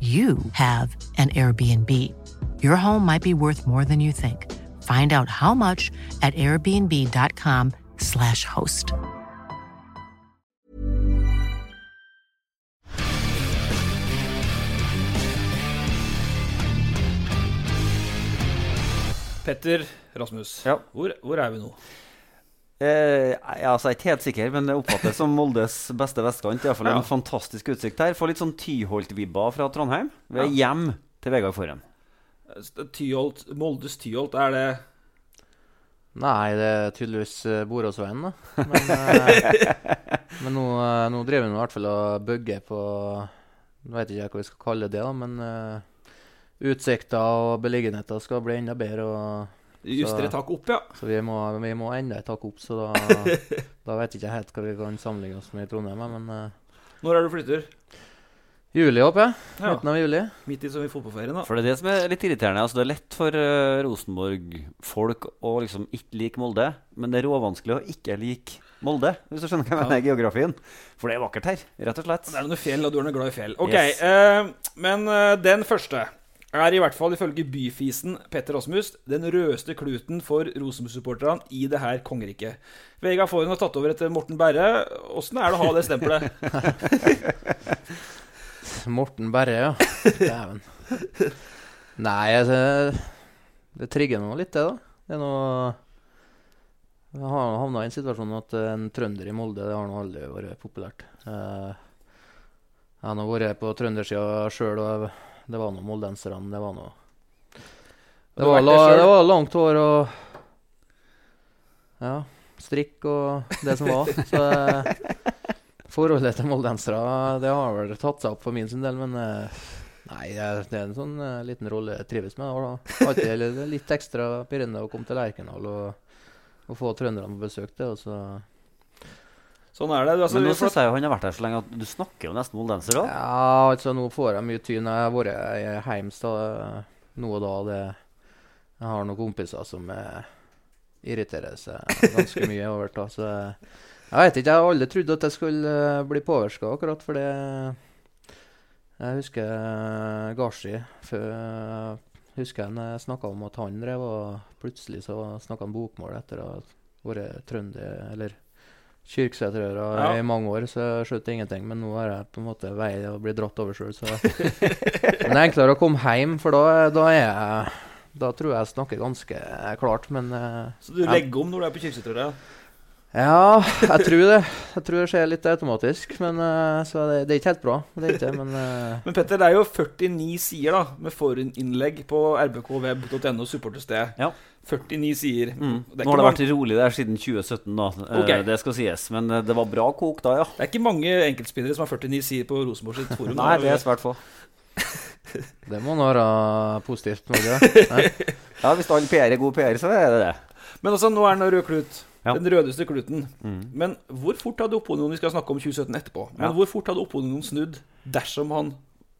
you have an Airbnb. Your home might be worth more than you think. Find out how much at airbnb.com/slash host. Petter Rasmus, Ja. hvor, hvor er vi nå? Eh, jeg altså, jeg er ikke helt sikker, men det oppfattes som Moldes beste vestkant. I hvert fall Ja. en fantastisk utsikt her. Får litt sånn Tyholt-vibber fra Trondheim. Vi er Ja. hjem til Vegard Forhen. Tyholt, Moldes Tyholt, er det Nei, det er tydeligvis uh, Boråsveien, da. Men, eh, men nå, eh, nå driver vi i hvert fall og bygger på Nå vet ikke jeg hva vi skal kalle det, da, men uh, utsikter og beliggenheter skal bli enda bedre. Og, Juster et tak opp, ja. så vi må, vi må enda et tak opp, så da, da vet jeg ikke helt hva vi kan sammenligne oss med i Trondheim. Men uh, Når er du flytter? juli, håper jeg. Ja. Midten av juli. Midt i som i fotballferien, da. For det er det som er litt irriterende. Altså, det er lett for uh, Rosenborg-folk å liksom ikke like Molde, men det er råvanskelig å ikke like Molde, hvis du skjønner hva jeg mener, geografien. For det er vakkert her, rett og slett. Det er noe fjell, og du er noe glad i fjell. Ok, Yes. uh, Men uh, den første er i hvert fall ifølge byfisen Petter Rasmus den rødeste kluten for Rosenborg-supporterne i det her kongeriket. Vegard Forhen har tatt over etter Morten Berre. Åssen er det å ha det stempelet? Morten Berre, ja. Dæven. Nei, det, det trigger nå litt, det, da. Det er noe Jeg har havna i en situasjon at en trønder i Molde det har nå aldri vært populært. Eh, jeg har nå vært på trøndersida sjøl, og det var noen moldenserne. Det var noe det var, la, det var langt hår og Ja, strikk og det som var. Så eh, forholdet til moldensere, det har vel tatt seg opp for min sin del, men eh, Nei, det er, en sånn eh, liten rolle jeg trives med. Da. Alltid litt ekstra pirrende å komme til Lerkendal og, og få trønderne på besøk. Det, og så Sånn er det. Du, altså, Men nå syns jeg jo han har vært her så lenge at du snakker jo nesten moldenser òg. Ja, altså nå får jeg mye tyn. Jeg har vært hjemme nå og da. Det, jeg har noen kompiser som eh, irriterer seg ganske mye over det. Så jeg vet ikke, jeg har aldri trodd at jeg skulle eh, bli påvirka akkurat for det. Jeg husker Gashi. før- husker jeg snakka om at han drev, og plutselig så snakka han bokmål etter å ha vært trønder, eller kyrksæterøra Ja. i mange år, så jeg skjønte ingenting. Men nå er jeg på en måte vei å bli dratt over sjøl, så Men det er enklere å komme hjem, for da, da jeg Da tror jeg jeg snakker ganske klart, men eh, Så du legger om når du er på Kyrksæterøra? Ja, jeg tror det. Jeg tror det skjer litt automatisk, men eh, Så det, det er ikke helt bra. Det er ikke, men eh, Men Petter, det er jo 49 sider da med forinnlegg på rbkweb.no supportersted. Ja. 49 sider. Mm. Det, Nå har ikke det mange, vært rolig der siden 2017, da. Okay. Det skal sies. Men eh, det var bra kok da, ja. det er ikke mange enkeltspillere som har 49 sider på Rosenborg sitt forum. Nei, da. det er svært få. det må nå være positivt. Ikke det? Ja, Hvis all PR er god PR, så er det det. Men altså, nå er den rød klut. Ja. Den rødeste kluten. Mm. Men hvor fort hadde opinionen Vi skal snakke om 2017 etterpå. Men Ja. hvor fort hadde opinionen snudd dersom han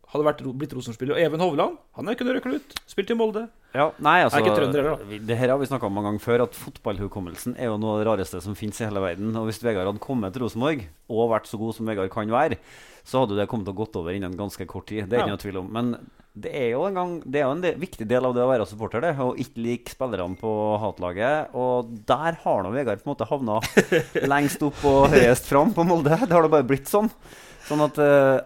hadde vært, blitt Rosenborg-spiller. Og Even Hovland han er ikke noen rødklut. Spilt i Molde. Ja, nei, altså, Er ikke trønder heller, da. Det her har vi snakka om mange ganger før, at fotballhukommelsen er jo noe av det rareste som fins i hele verden. Og hvis Vegard hadde kommet til Rosenborg og vært så god som Vegard kan være, så hadde det kommet til å gått over innen ganske kort tid. Det er Ja. ikke noe tvil om. Men det er jo en, gang, det er jo en del, viktig del av det å være supporter, det. Å ikke like spillerne på hatlaget. Og der har nå Vegard på en måte havna lengst opp og høyest fram på Molde. Det har det bare blitt sånn. Sånn at eh,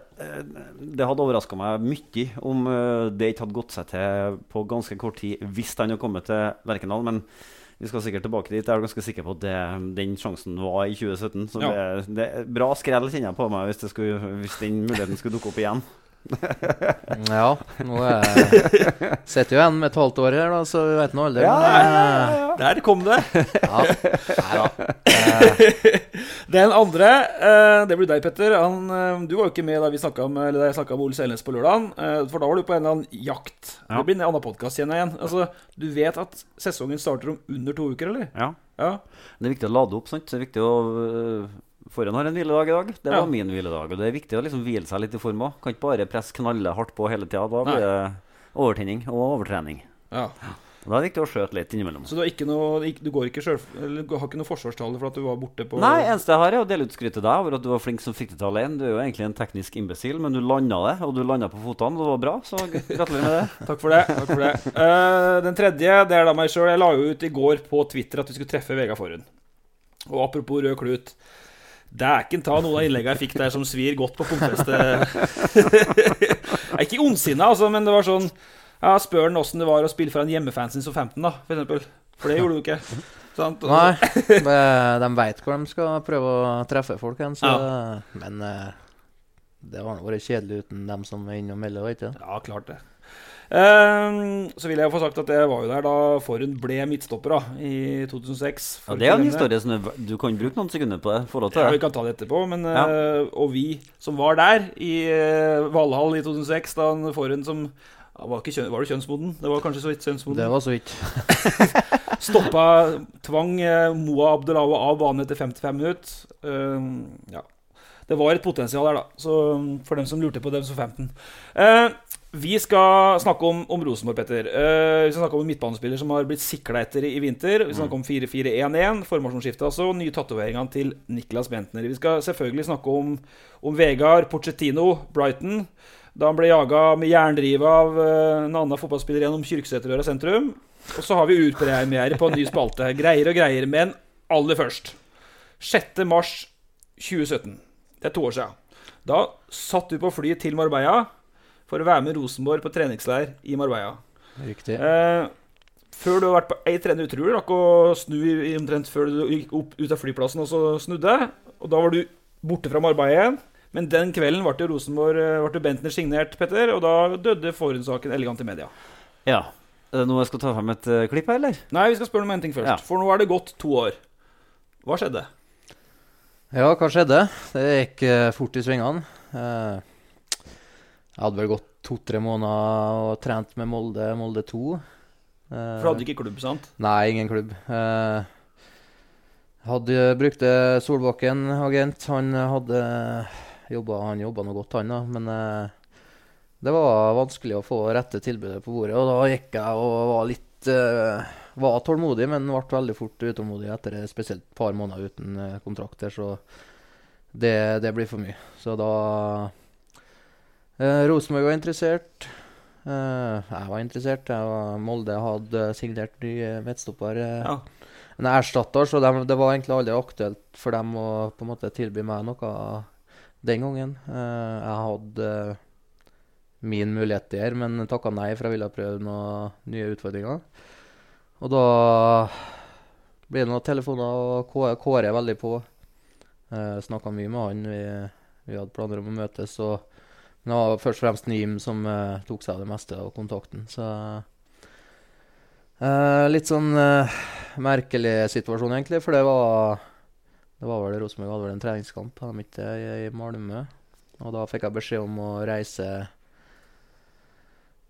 Det hadde overraska meg mye om uh, det ikke hadde gått seg til på ganske kort tid hvis han hadde kommet til Lerkendal. Men vi skal sikkert tilbake dit. Jeg er ganske sikker på at det, den sjansen var i 2017. Så Ja. det, det er bra skrell kjenner jeg på meg hvis, det skulle, hvis den muligheten skulle dukke opp igjen. Ja, nå er sitter jo en med et halvt år her, da, så vi vet nå aldri. men, Der kom det! eh, ja. Nei da. Den andre, eh, det blir deg, Petter. Han, eh, du var jo ikke med da vi snakket om, eller da jeg snakka med Ole Selnes på lørdag. Eh, for da var du på en eller annen jakt. Ja. Det blir en annen podkast, igjen. igjen. Altså, du vet at sesongen starter om under to uker, eller? Ja. Ja. Det er viktig å lade opp. sant? Det er viktig å Forhen har en hviledag i dag. Det Ja. var min hviledag. Og det er viktig å liksom hvile seg litt i form òg. Kan ikke bare presse knalle hardt på hele tida. Da blir det overtenning og overtrening. ja. Da er det viktig å skjøte litt innimellom. Så du har ikke noe, du går ikke selv, eller du har ikke noe forsvarstale for at du var borte på Nei, eneste jeg har, er å dele ut skryt til deg over at du var flink som fikk det til alene. Du er jo egentlig en teknisk imbesil, men du landa det, og du landa på fotene, og det var bra. Så gratulerer med det. Takk for det. takk for det Uh, Den tredje, det er da meg sjøl. Jeg la jo ut i går på Twitter at vi skulle treffe Vegard Forhund. Og apropos rød klut. Dæken ta noen av innleggene jeg fikk der som svir godt på pumpefestet. Jeg er ikke ondsinna, altså, men det var sånn ja, Spør han åssen det var å spille for en hjemmefansen som 15, da, for eksempel. For det gjorde du ikke. Sant? Nei, de- de veit hvor de skal prøve å treffe folk hen, så Men eh, det har vært kjedelig uten dem som er melder, vet du. Ja, klart det. Ehm, så vil jeg få sagt at jeg var jo der da Forhund ble midtstopper da, i 2006. Ja, det er en historie som du kan bruke noen sekunder på det. forhold til Ja, vi kan ta det etterpå. Men, Ja. eh, og vi som var der i uh, Valhall i 2006, da Forhund som ja, var, ikke var det kjønnsmoden? Det var kanskje så vidt kjønnsmoden. Det var så vidt. Stoppa, tvang eh, Moa Abdelawa av banen etter 55 minutter. Uh, ja. Det var et potensial der, da. Så mm, For dem som lurte på dem som 15. Eh, vi skal snakke om, om Rosenborg, Petter. Uh, vi skal snakke om en midtbanespiller som har blitt sikla etter i, vinter. Vi skal snakke om 4-4-1-1, formasjonsskiftet altså. og Nye tatoveringer til Niklas Bentner. Vi skal selvfølgelig snakke om, om Vegard Pochettino, Brighton. Da han ble jaga med jerndrive av uh, en annen fotballspiller gjennom Kyrksæterøra sentrum. Og så har vi urpremiere på en ny spalte. Greier og greier. Men aller først 6. mars 2017. Det er to år siden. Da satt du på flyet til Marbella for å være med Rosenborg på treningsleir i Marbella. Riktig. Eh, før du har vært på ei trening, tror du rakk å snu omtrent før du gikk opp ut av flyplassen og så snudde. Og da var du borte fra Marbella igjen. Men den kvelden ble Rosenborg eh, ble Bentner signert, Petter, og da døde forhåndssaken elegant i media. Ja. Er det noe jeg skal ta frem et uh, klipp her, eller? Nei, vi skal spørre om en ting først. Ja. For nå er det gått to år. Hva skjedde? Ja, hva skjedde? Det gikk uh, fort i svingene. Eh, jeg hadde vel gått to-tre måneder og trent med Molde, Molde 2. Eh, For du hadde ikke klubb, sant? Nei, ingen klubb. Eh, hadde brukte Solbakken agent. Han hadde jobba Han jobba noe godt, han da, men eh, det var vanskelig å få rette tilbudet på bordet. Og da gikk jeg og var litt eh, Var tålmodig, men ble veldig fort utålmodig etter spesielt et par måneder uten kontrakter. så det, det blir for mye. Så da eh, Rosenborg var interessert. Eh, jeg var interessert. Jeg var, Molde hadde signert ny eh, midtstopper. Ja. En erstatter, så de, det var egentlig aldri aktuelt for dem å på en måte tilby meg noe den gangen. Eh, jeg hadde min mulighet der, men takka nei, for jeg ville prøve noen nye utfordringer. Og da blir det noen telefoner, og Kå- Kåre er veldig på. Uh, Snakka mye med han. Vi, vi hadde planer om å møtes. Og men det var først og fremst Nim som uh, tok seg av det meste av kontakten. Så uh, Litt sånn uh, merkelig situasjon, egentlig. For det var Det var vel Rosenborg hadde vel en treningskamp hadde de ikke i, i Malmö. Og da fikk jeg beskjed om å reise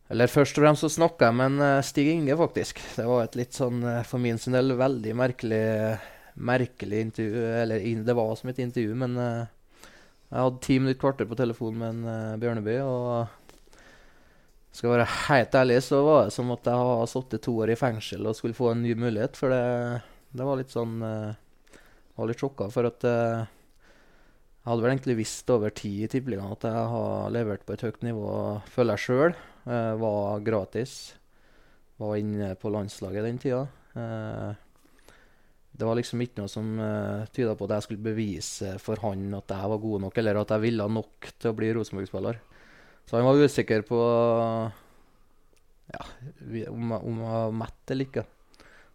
Eller først og fremst så snakka jeg med en Stig Inge, faktisk. Det var et litt sånn, for min sin del, veldig merkelig merkelig intervju. Eller det var som et intervju, men eh, jeg hadde ti minutter kvarter på telefon med en uh, Bjørneby, og Skal være helt ærlig, så var det som at jeg har sittet to år i fengsel og skulle få en ny mulighet. For det, det var litt sånn uh, Jeg var litt sjokka for at uh, jeg hadde vel egentlig visst over tid i tippeligaen at jeg har levert på et høyt nivå, føler jeg sjøl. Uh, var gratis. Var inne på landslaget den tida. Eh, det var liksom ikke noe som uh, tyda på at jeg skulle bevise for han at jeg var god nok, eller at jeg ville nok til å bli Rosenborg-spiller. Så han var usikker på ja, om, om jeg var mett eller ikke.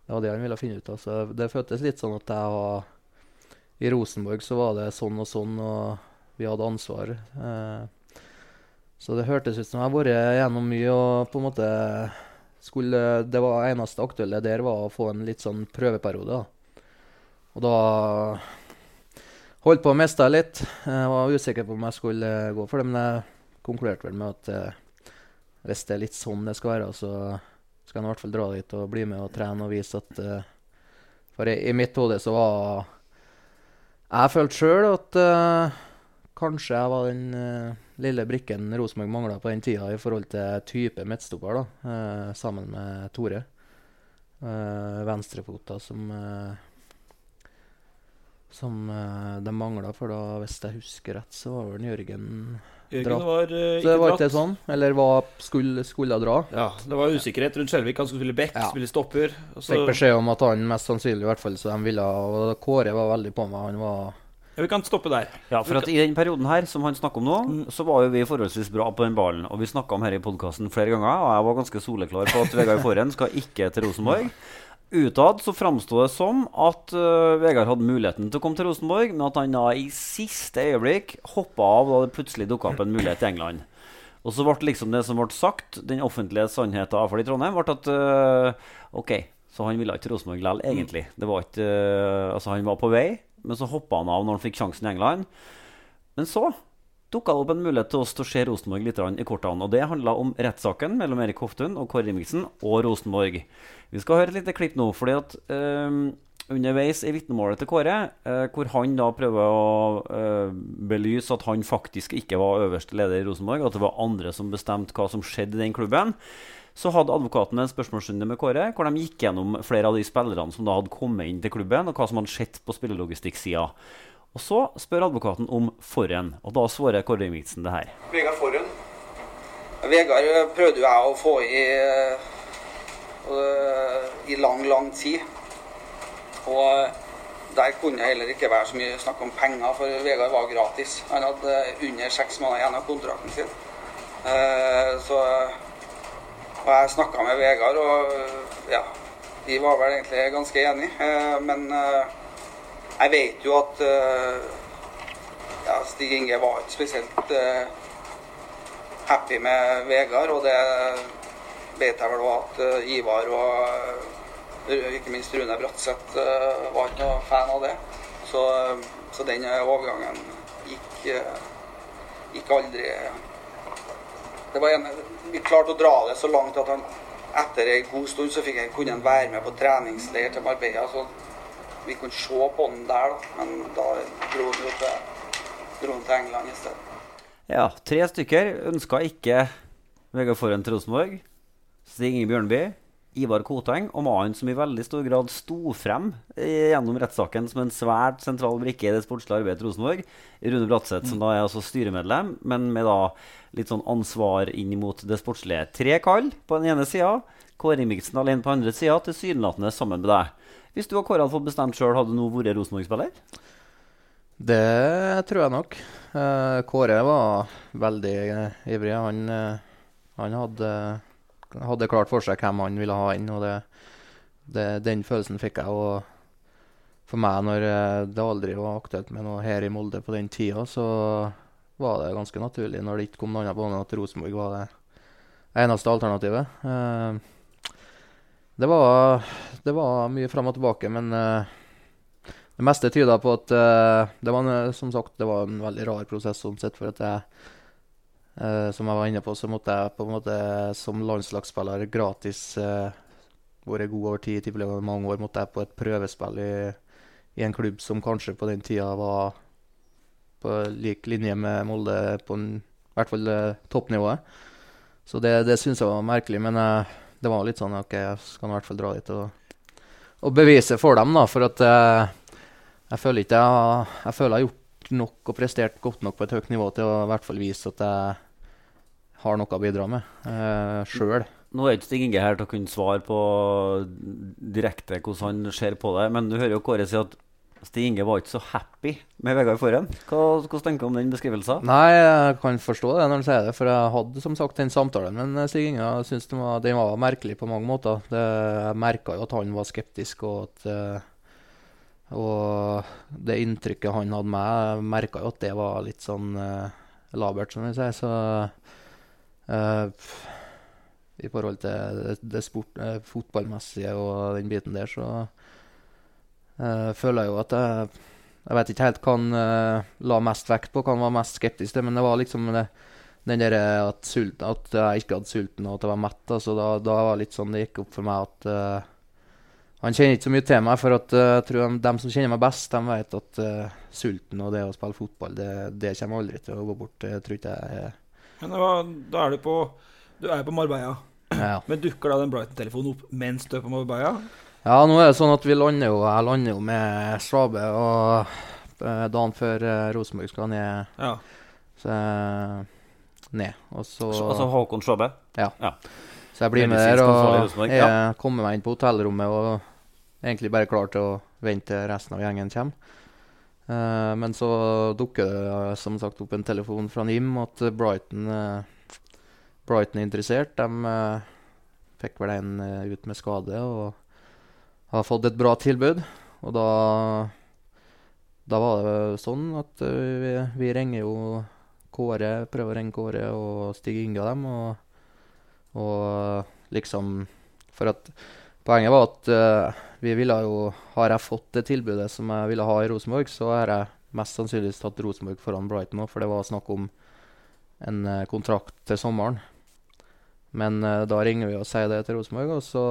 Det var det han ville finne ut av. Så det føltes litt sånn at jeg var I Rosenborg så var det sånn og sånn, og vi hadde ansvar. Uh, så det hørtes ut som jeg har vært gjennom mye og på en måte skulle Det var eneste aktuelle der var å få en litt sånn prøveperiode. da. Og da holdt på å miste jeg litt. Jeg var usikker på om jeg skulle gå for det, men jeg konkluderte vel med at eh, hvis det er litt sånn det skal være, så skal jeg i hvert fall dra dit og bli med og trene og vise at eh, For i, i mitt hode så var Jeg følte sjøl at eh, kanskje jeg var den lille brikken Rosenborg mangla på den tida i forhold til type midtstopper, da, sammen med Tore. Uh, Venstrefota som som uh, de mangla, for da, hvis jeg husker rett, så var vel Jørgen Jørgen Dratt. ikke dratt. Så det var ikke sånn? Eller var, skulle, skulle dra? Ja, Det var usikkerhet rundt Skjelvik. Han skulle spille back, Ja. spille stopper. Og så, Fikk beskjed om at han mest sannsynlig i hvert fall så de ville Og Kåre var veldig på meg. Han var ja, vi kan stoppe der. Ja, for at i den perioden her som han snakker om nå, Mm. så var jo vi forholdsvis bra på den ballen. Og vi snakka om her i podkasten flere ganger, og jeg var ganske soleklar på at Vegard Forhen skal ikke til Rosenborg. Utad så framsto det som at uh, Vegard hadde muligheten til å komme til Rosenborg, men at han da i siste øyeblikk hoppa av da det plutselig dukka opp en mulighet i England. Og så ble liksom det som ble sagt, den offentlige sannheten iallfall i Trondheim, ble at uh, OK, så han ville ikke til Rosenborg likevel, egentlig. Det var ikke uh, Altså, han var på vei, men så hoppa han av når han fikk sjansen i England. Men så dukka det opp en mulighet til oss til å se Rosenborg litt i kortene. Og det handla om rettssaken mellom Erik Hoftun og Kåre Ingebrigtsen og Rosenborg. Vi skal høre et lite klipp nå, fordi at ehm, underveis i vitnemålet til Kåre, uh, hvor han da prøver å uh, belyse at han faktisk ikke var øverste leder i Rosenborg, at det var andre som bestemte hva som skjedde i den klubben, så hadde advokaten en spørsmålsrunde med Kåre, hvor de gikk gjennom flere av de spillerne som da hadde kommet inn til klubben, og hva som hadde skjedd på spillelogistikksida. Og så spør advokaten om forhen, og da svarer Kåre Ingebrigtsen det her. Vegard Forhund. Vegard prøvde jeg å få i, eh, i lang, lang tid. Og eh, der kunne det heller ikke være så mye snakk om penger, for Vegard var gratis. Han hadde under seks måneder igjen av kontrakten sin. Eh, Så og jeg snakka med Vegard, og eh, ja, de var vel egentlig ganske enige. Eh, Men eh, jeg vet jo at eh, ja, Stig Inge var ikke spesielt eh, happy med Vegard, og det vet jeg vel at eh, Ivar og eh, ikke minst Rune Bratseth eh, var ikke noe fan av det. Så, så den overgangen gikk, gikk aldri en, Vi klarte å dra det så langt at han etter en god stund så fikk jeg, kunne han være med på treningsleir til Marbella. så vi kunne se på den der, da. Men da dro han jo til, dro han til England i stedet. Ja, tre stykker ønska ikke Vegard Forhen til Rosenborg. Stig Inge Bjørnby, Ivar Koteng og mannen som i veldig stor grad sto frem eh, gjennom rettssaken som en svært sentral brikke i det sportslige arbeidet til Rosenborg. Rune Bratseth, som da er altså styremedlem, men med da litt sånn ansvar inn mot det sportslige. Tre kall på den ene sida, Kåre Ingebrigtsen alene på den andre sida, tilsynelatende sammen med deg. Hvis du og Kåre hadde fått bestemt sjøl, hadde du nå vært Rosenborg-spiller? Det tror jeg nok. Eh, Kåre var veldig eh, ivrig. Han, han hadde, hadde klart for seg hvem han ville ha inn, og det, det, den følelsen fikk jeg. Og for meg, når eh, det aldri var aktuelt med noe her i Molde på den tida, så var det ganske naturlig, når det ikke kom noe annet på hånden, at Rosenborg var det eneste alternativet. Eh, det var, det var mye fram og tilbake, men eh, det meste tyda på at det var en, som sagt, det var en veldig rar prosess sånn sett. For at jeg, eh, som jeg var inne på, så måtte jeg på en måte som landslagsspiller gratis uh, vært god over tid. I mange år måtte jeg på et prøvespill i, i en klubb som kanskje på den tida var på lik linje med Molde på en, i hvert fall eh, toppnivået. Så det, det syns jeg var merkelig. Men uh, det var litt sånn OK, jeg skal i hvert fall dra dit og, og bevise for dem, da. For at jeg føler ikke jeg, jeg føler jeg har gjort nok og prestert godt nok på et høyt nivå til å i hvert fall vise at jeg har noe å bidra med eh, sjøl. Nå er ikke Stig Inge her til å kunne svare på direkte hvordan han ser på det, men du hører jo Kåre si at Stig Inge var ikke så happy med Vegard Forhen. Hvordan tenker du om den beskrivelsen? Nei, jeg kan forstå det når han sier det, for jeg hadde som sagt den samtalen. Men eh, Stig Inge syns den var, den var merkelig på mange måter. Det, jeg merka jo at han var skeptisk, og at eh, Og det inntrykket han hadde med, merka jo at det var litt sånn eh, labert, som vi sier. Så pff, i forhold til det, det sport, uh, fotballmessige og den biten der, så uh, føler jeg jo at jeg Jeg vet ikke helt hva han la mest vekt på, hva han var mest skeptisk til, men det var liksom det, den der at, at jeg ikke hadde sulten og at jeg var mett. Altså, da, da var litt sånn det gikk opp for meg at han kjenner ikke så mye til meg, for at, uh, jeg tror de, som kjenner meg best, de vet at uh, sulten og det å spille fotball, det, det kommer aldri til å gå bort. Det tror ikke jeg Men da er du på Du er på Marbella. ja. Men dukker da den Brighton-telefonen opp mens du er på Marbella? Ja, nå er det sånn at vi lander jo Jeg lander jo med Strabe og eh, dagen før eh, Rosenborg skal ned, Ja. så ned. Og så Altså Håkon Ja, Så jeg blir med der og jeg ja. kommer meg inn på hotellrommet og egentlig bare klar til å vente til resten av gjengen kommer. Eh, men så dukker det eh, som sagt opp en telefon fra NIM at Brighton, uh, Brighton er interessert. De eh, fikk vel en eh, ut med skade og har fått et bra tilbud. Og da, da var det sånn at eh, vi, vi ringer jo Kåre, prøver å ringe Kåre og Stig Inge og dem. og og liksom For at poenget var at eh, vi ville jo Har jeg fått det tilbudet som jeg ville ha i Rosenborg, så har jeg mest sannsynligvis tatt Rosenborg foran Brighton òg, for det var snakk om en eh, kontrakt til sommeren. Men eh, da ringer vi og sier det til Rosenborg, og så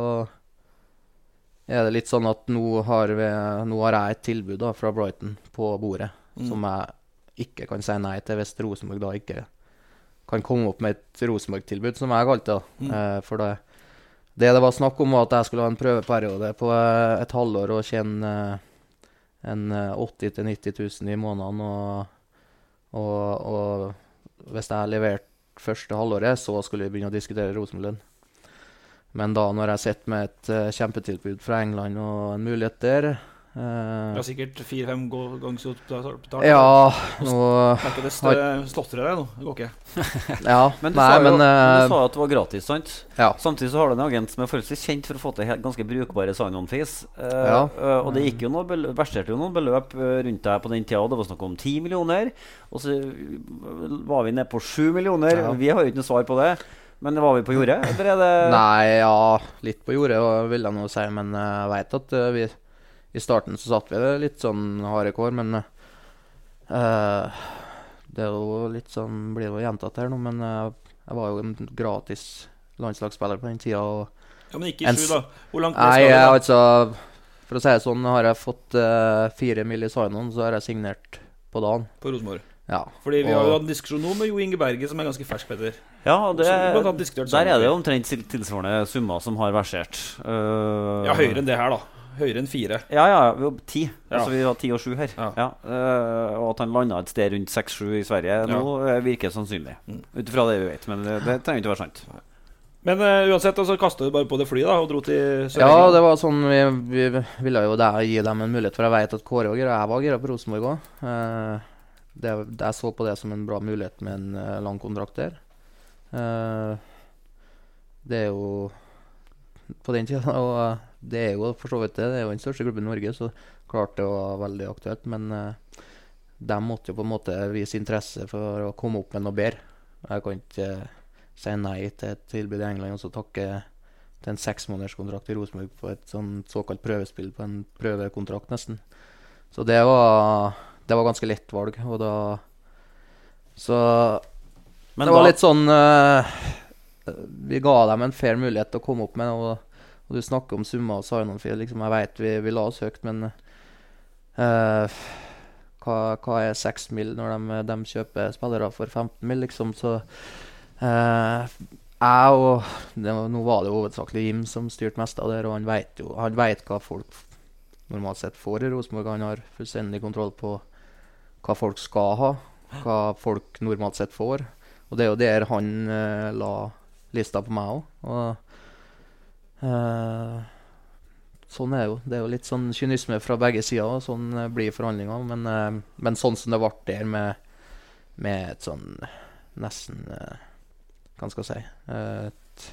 er det litt sånn at nå har, vi, nå har jeg et tilbud da, fra Brighton på bordet Mm. som jeg ikke kan si nei til hvis Rosenborg da ikke kan komme opp med et Rosenborg-tilbud, som jeg kalte det. Mm. Eh, for det, det det var snakk om, var at jeg skulle ha en prøveperiode på eh, et halvår og tjene eh, en eh, 80 000-90 000 i måneden. Og, og, og hvis jeg leverte første halvåret, så skulle vi begynne å diskutere Rosenborg-lønn. Men da, når jeg sitter med et eh, kjempetilbud fra England og en mulighet der eh, Det er sikkert fire-fem ganger så betalt. Ja, nå Merker det st- stotrer deg nå. Det går ikke. Ja, Men du nei, sa jo men du eh, sa at det var gratis, sant? Ja. Samtidig så har du en agent som er forholdsvis kjent for å få til ganske brukbare sign-on-fees. Uh, Ja. eh, og det gikk jo noe verserte jo noen beløp eh, rundt deg på den tida. Det var snakk om 10 millioner. Og så eh, var vi nede på 7 millioner. Ja. Vi har jo ikke noe svar på det. Men var vi på jordet? Eller er det Nei, ja, litt på jordet vil jeg nå si, men eh, jeg veit at eh, vi I starten så satt vi det litt sånn harde kår, men uh, Det er jo litt sånn Blir jo gjentatt her nå, men uh, jeg var jo en gratis landslagsspiller på den tida. Og Ja, Men ikke i sju, da. Hvor langt Nei, skal du? Nei, altså For å si det sånn, har jeg fått uh, fire mil i sign-on, så har jeg signert på dagen. På Rosenborg. Ja. Fordi vi har jo hatt en diskusjon nå med Jo Inge Berge, som er ganske fersk, Petter. Ja, det, der er det jo omtrent tilsvarende summer som har versert. Uh, Ja, høyere enn det her, da. Høyere enn fire. Ja, ja. Vi var ti. Ja. Altså, vi har ti og sju her. Ja. Ja. Uh, og at han landa et sted rundt seks-sju i Sverige nå, eh, virker sannsynlig. Mm. Ut ifra det vi vet. Men det, det trenger ikke være sant. Men uh, uansett, så kasta du bare på det flyet da, og dro til Ja, Sør-England. det var sånn Vi, vi ville jo der gi dem en mulighet, for jeg vet at Kåre og jeg var gira på Rosenborg òg. Eh, jeg så på det som en bra mulighet med en lang kontrakt der. Eh, det er jo På den tida Og det er jo for så vidt det. Det er jo den største klubben i Norge, så klart det var veldig aktuelt. Men uh, de måtte jo på en måte vise interesse for å komme opp med noe bedre. Jeg kan ikke uh, si nei til et tilbud i England og så takke til en seksmånederskontrakt i Rosenborg på et sånt såkalt prøvespill på en prøvekontrakt, nesten. Så det var, det var ganske lett valg, og da Så Men det var da- litt sånn uh, Vi ga dem en fair mulighet til å komme opp med, og, og du snakker om summer og sign-on-fee. Liksom, jeg vet vi, vi la oss høyt, men uh, hva, hva er 6 mill. når de, de kjøper spillere for 15 mill., liksom? Så uh, jeg og det Nå var det hovedsakelig Jim som styrte mest av det, og han vet jo han vet hva folk normalt sett får i Rosenborg. Han har fullstendig kontroll på hva folk skal ha, hva folk normalt sett får. Og det er jo der han uh, la lista på meg òg. Eh, sånn er det jo. Det er jo litt sånn kynisme fra begge sider, og sånn eh, blir forhandlinger. Men, eh, men sånn som det ble der, med, med et sånn nesten Hva skal jeg si Et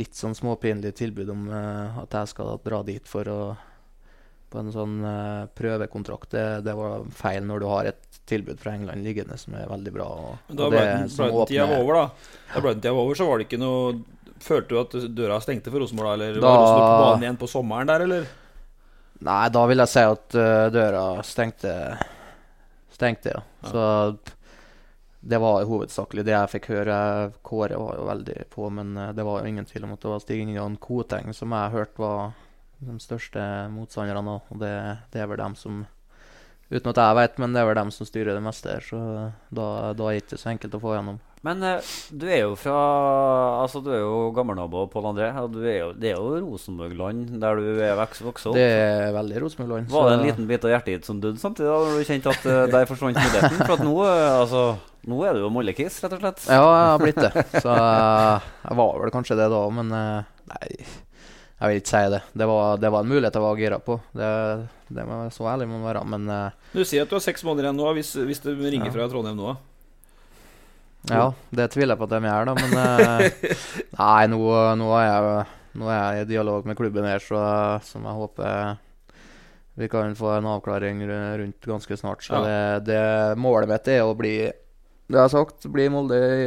litt sånn småpinlig tilbud om at jeg skal dra dit for å på en sånn prøvekontrakt. Det, det var feil når du har et tilbud fra England liggende som er veldig bra. Og, da og det Brighton-tida åpner- over, da. Da Brighton-tida var over, så var det ikke noe Følte du at døra stengte for Rosenborg, da? Eller Da- var Rosenborg på banen igjen på sommeren der, eller? Nei, da vil jeg si at eh, døra stengte, stengte ja. Så det var hovedsakelig det jeg fikk høre. Kåre var jo veldig på, men eh, det var jo ingen tvil om at det var Stig Ingan Koteng som jeg hørte var de største motstanderne. Og det, det er vel dem som Uten at jeg vet, men det er vel dem som styrer det meste her. Så da, da er det ikke så enkelt å få gjennom. Men eh, du er jo fra Altså, du er jo gammelnabo Pål André. Og du er jo, det er jo Rosenborg-land der du er vokst opp. Det er veldig Rosenborg-land. Var det en liten bit av hjertet ditt som døde samtidig, da når du kjente at uh, der forsvant muligheten? For at nå, eh, altså, nå er du jo mollekiss, rett og slett. Ja, jeg har blitt det. Så jeg var vel kanskje det da, men nei, jeg vil ikke si det. Det var, det var en mulighet jeg var gira på. Det, det må så ærlig må man være. Men Du sier at du har seks måneder igjen nå, hvis, hvis du ringer Ja. fra Trondheim nå. Ja, det tviler jeg på at de gjør, da. Men eh, nei, nå, nå, er jeg, nå er jeg i dialog med klubben her, så, som jeg håper vi kan få en avklaring rundt ganske snart. Så Ja. det, det målet mitt er å bli Det jeg har sagt, bli Molde i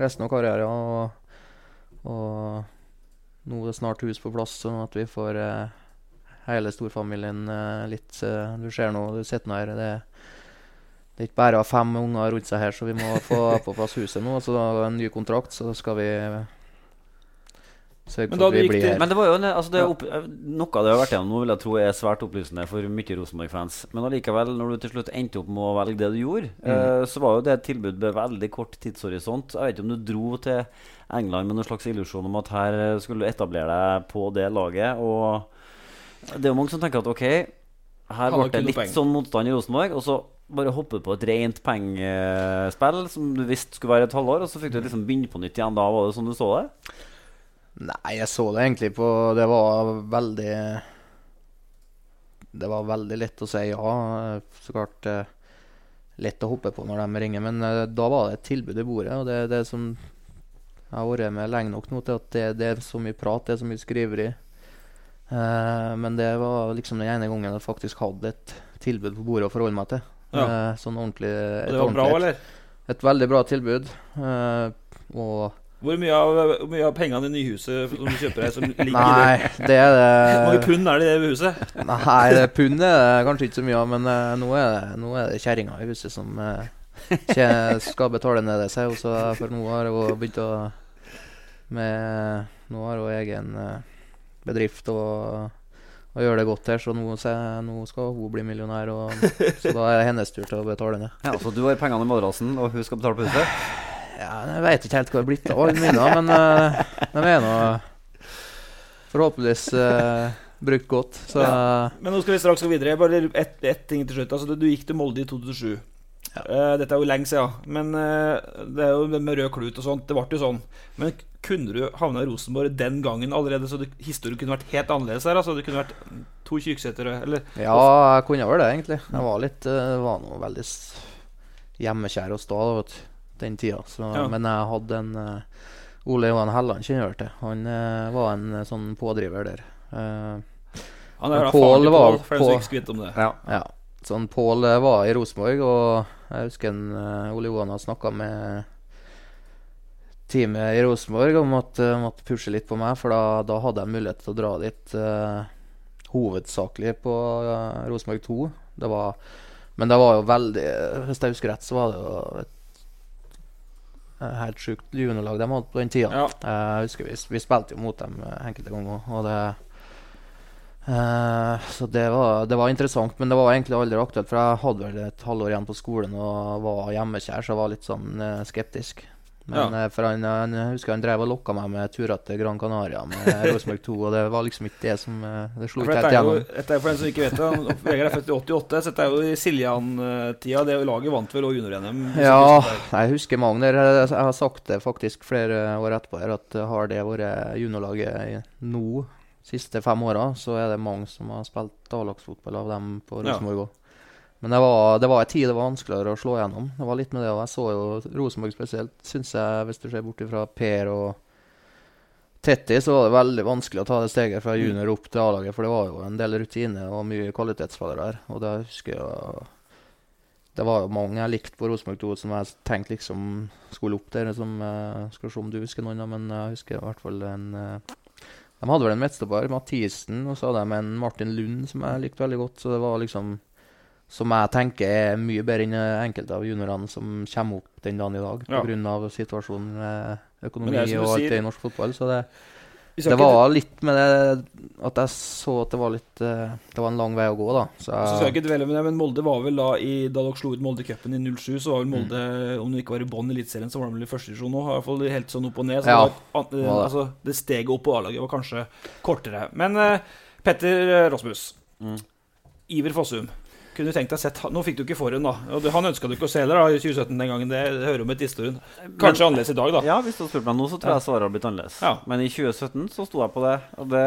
resten av karrieren. Og, og nå er det snart hus på plass, sånn at vi får eh, hele storfamilien eh, litt Du ser nå, du sitter nå her. Det, det er ikke bare å ha fem unger rundt seg her, så vi må få på plass huset nå. Så da er en ny kontrakt, så skal vi sørge for at vi blir her. Men det var jo en, altså det opp, noe av det jeg har vært gjennom nå, vil jeg tro er svært opplysende for mye Rosenborg-fans. Men allikevel, når du til slutt endte opp med å velge det du gjorde, eh, så var jo det et tilbud med veldig kort tidshorisont. Jeg vet ikke om du dro til England med noen slags illusjon om at her eh, skulle du etablere deg på det laget. Og det er jo mange som tenker at ok, her ble det litt sånn motstand i Rosenborg, og så bare hoppe på et rent pengespill som du visste skulle være et halvår, og så fikk du liksom begynne på nytt igjen da. Var det sånn du så det? Nei, jeg så det egentlig på Det var veldig Det var veldig lett å si ja. Så klart eh, lett å hoppe på når de ringer, men eh, da var det et tilbud i bordet. Og det er det som jeg har vært med lenge nok nå til at det, det er så mye prat, det er så mye skriveri. Eh, men det var liksom den ene gangen jeg faktisk hadde et tilbud på bordet å forholde meg til. Ja. Eh, sånn ordentlig et det var bra, eller? Et veldig bra tilbud. eh, og Hvor mye av, mye av pengene i nyhuset som du kjøper her, som ligger Nei, det er det Hvor mange pund er det i det huset? Nei, det pund er det kanskje ikke så mye av, men eh, nå er det, nå er det kjerringa i huset som eh, skal betale ned det seg. Også, for nå har hun begynt å med, Nå har hun egen eh, bedrift og, og gjør det godt her, så nå, se, nå skal hun bli millionær. Og, så da er det hennes tur til å betale ned. Ja, Så du har pengene i madrassen, og hun skal betale på huset? Ja, jeg veit ikke helt hva det er blitt av alle mine, men uh, de er nå forhåpentligvis uh, brukt godt. Så Men nå skal vi straks gå videre. Bare ett et ting til slutt. Altså, du, du gikk til Molde i 2007. Eh, dette er jo lenge siden. Men uh, det er jo med rød klut og sånt. Det ble jo sånn. Men kunne du havna i Rosenborg den gangen allerede, så det, historien kunne vært helt annerledes her? Altså, det kunne vært to Kyrksæter eller Ja, jeg kunne vel det, egentlig. Jeg var litt uh, var noe veldig hjemmekjær hos da, vet den tida. Så, Ja. Men jeg hadde en uh, Ole Johan Helland kjenner til. Han uh, var en sånn pådriver der. Uh, Han er da til Pål, for dem som på- ikke vite om det. Ja. ja. Sånn Pål eh, var i Rosenborg, og jeg husker en, eh, Ole Johan har snakka med teamet i Rosenborg om at de måtte pushe litt på meg, for da, da hadde jeg mulighet til å dra dit uh, hovedsakelig på uh, Rosenborg 2. Det var, men det var jo veldig Hvis jeg husker rett, så var det jo et eh, helt sjukt juniorlag de hadde på den tida. Ja. Jeg husker vi, vi spilte jo mot dem eh, enkelte ganger, og det Eh, så det var, det var interessant, men det var egentlig aldri aktuelt. For jeg hadde vel et halvår igjen på skolen og var hjemmekjær, så jeg var litt sånn eh, skeptisk. Men ja. for han, han, jeg husker han drev og lokka meg med turer til Gran Canaria med Rosenborg 2, og det var liksom ikke det som eh, Det slo ikke helt gjennom. dette er for den som ikke vet det. Vegard er født i 88, så dette er jo i Siljan-tida. Det laget vant vel også junior-NM. Ja, jeg husker Magner. Jeg har sagt det faktisk flere år etterpå her, at har det vært juniorlaget nå, siste fem åra, så er det mange som har spilt A-lagsfotball av dem på Ja. Rosenborg òg. Men det var, det var en tid det var vanskeligere å slå gjennom. Det var litt med det, og jeg så jo Rosenborg spesielt, syns jeg, hvis du ser bort fra Per og Tetti, så var det veldig vanskelig å ta det steget fra junior opp til A-laget, for det var jo en del rutine og mye kvalitetsspillere der. Og det husker jeg det var jo mange jeg likte på Rosenborg 2 som jeg tenkte liksom skulle opp der. Som, eh, skal se om du husker noen, men jeg husker i hvert fall en eh, De hadde vel en midtstopper, Mathisen, og så hadde de en Martin Lund som jeg likte veldig godt. Så det var liksom Som jeg tenker er mye bedre enn enkelte av juniorene som kommer opp den dagen i dag Ja. av situasjonen med økonomi og alt sier- det i norsk fotball. Så det, det ikke- var litt med det at jeg så at det var litt eh, Det var en lang vei å gå, da. Så Så skal jeg ikke dvele med det, men Molde var vel da i, Da dere slo ut Molde i cupen i 07, så var vel Molde Om det ikke var i bånn i Eliteserien, så var de vel i første divisjon nå. I hvert fall helt sånn opp og ned. Så Ja, det, var, altså, det steget opp på A-laget var kanskje kortere. Men uh, Petter Rasmus. Mm. Iver Fossum. Kunne tenkt deg sett Nå fikk du ikke forhånd, da. Og Han ønska du ikke å se heller da, i 2017 den gangen. Det, hører jo med til historien. Kanskje annerledes i dag, da. Ja, hvis du hadde spurt meg nå, så tror jeg svaret hadde blitt annerledes. Ja. Men i 2017 så sto jeg på det, og det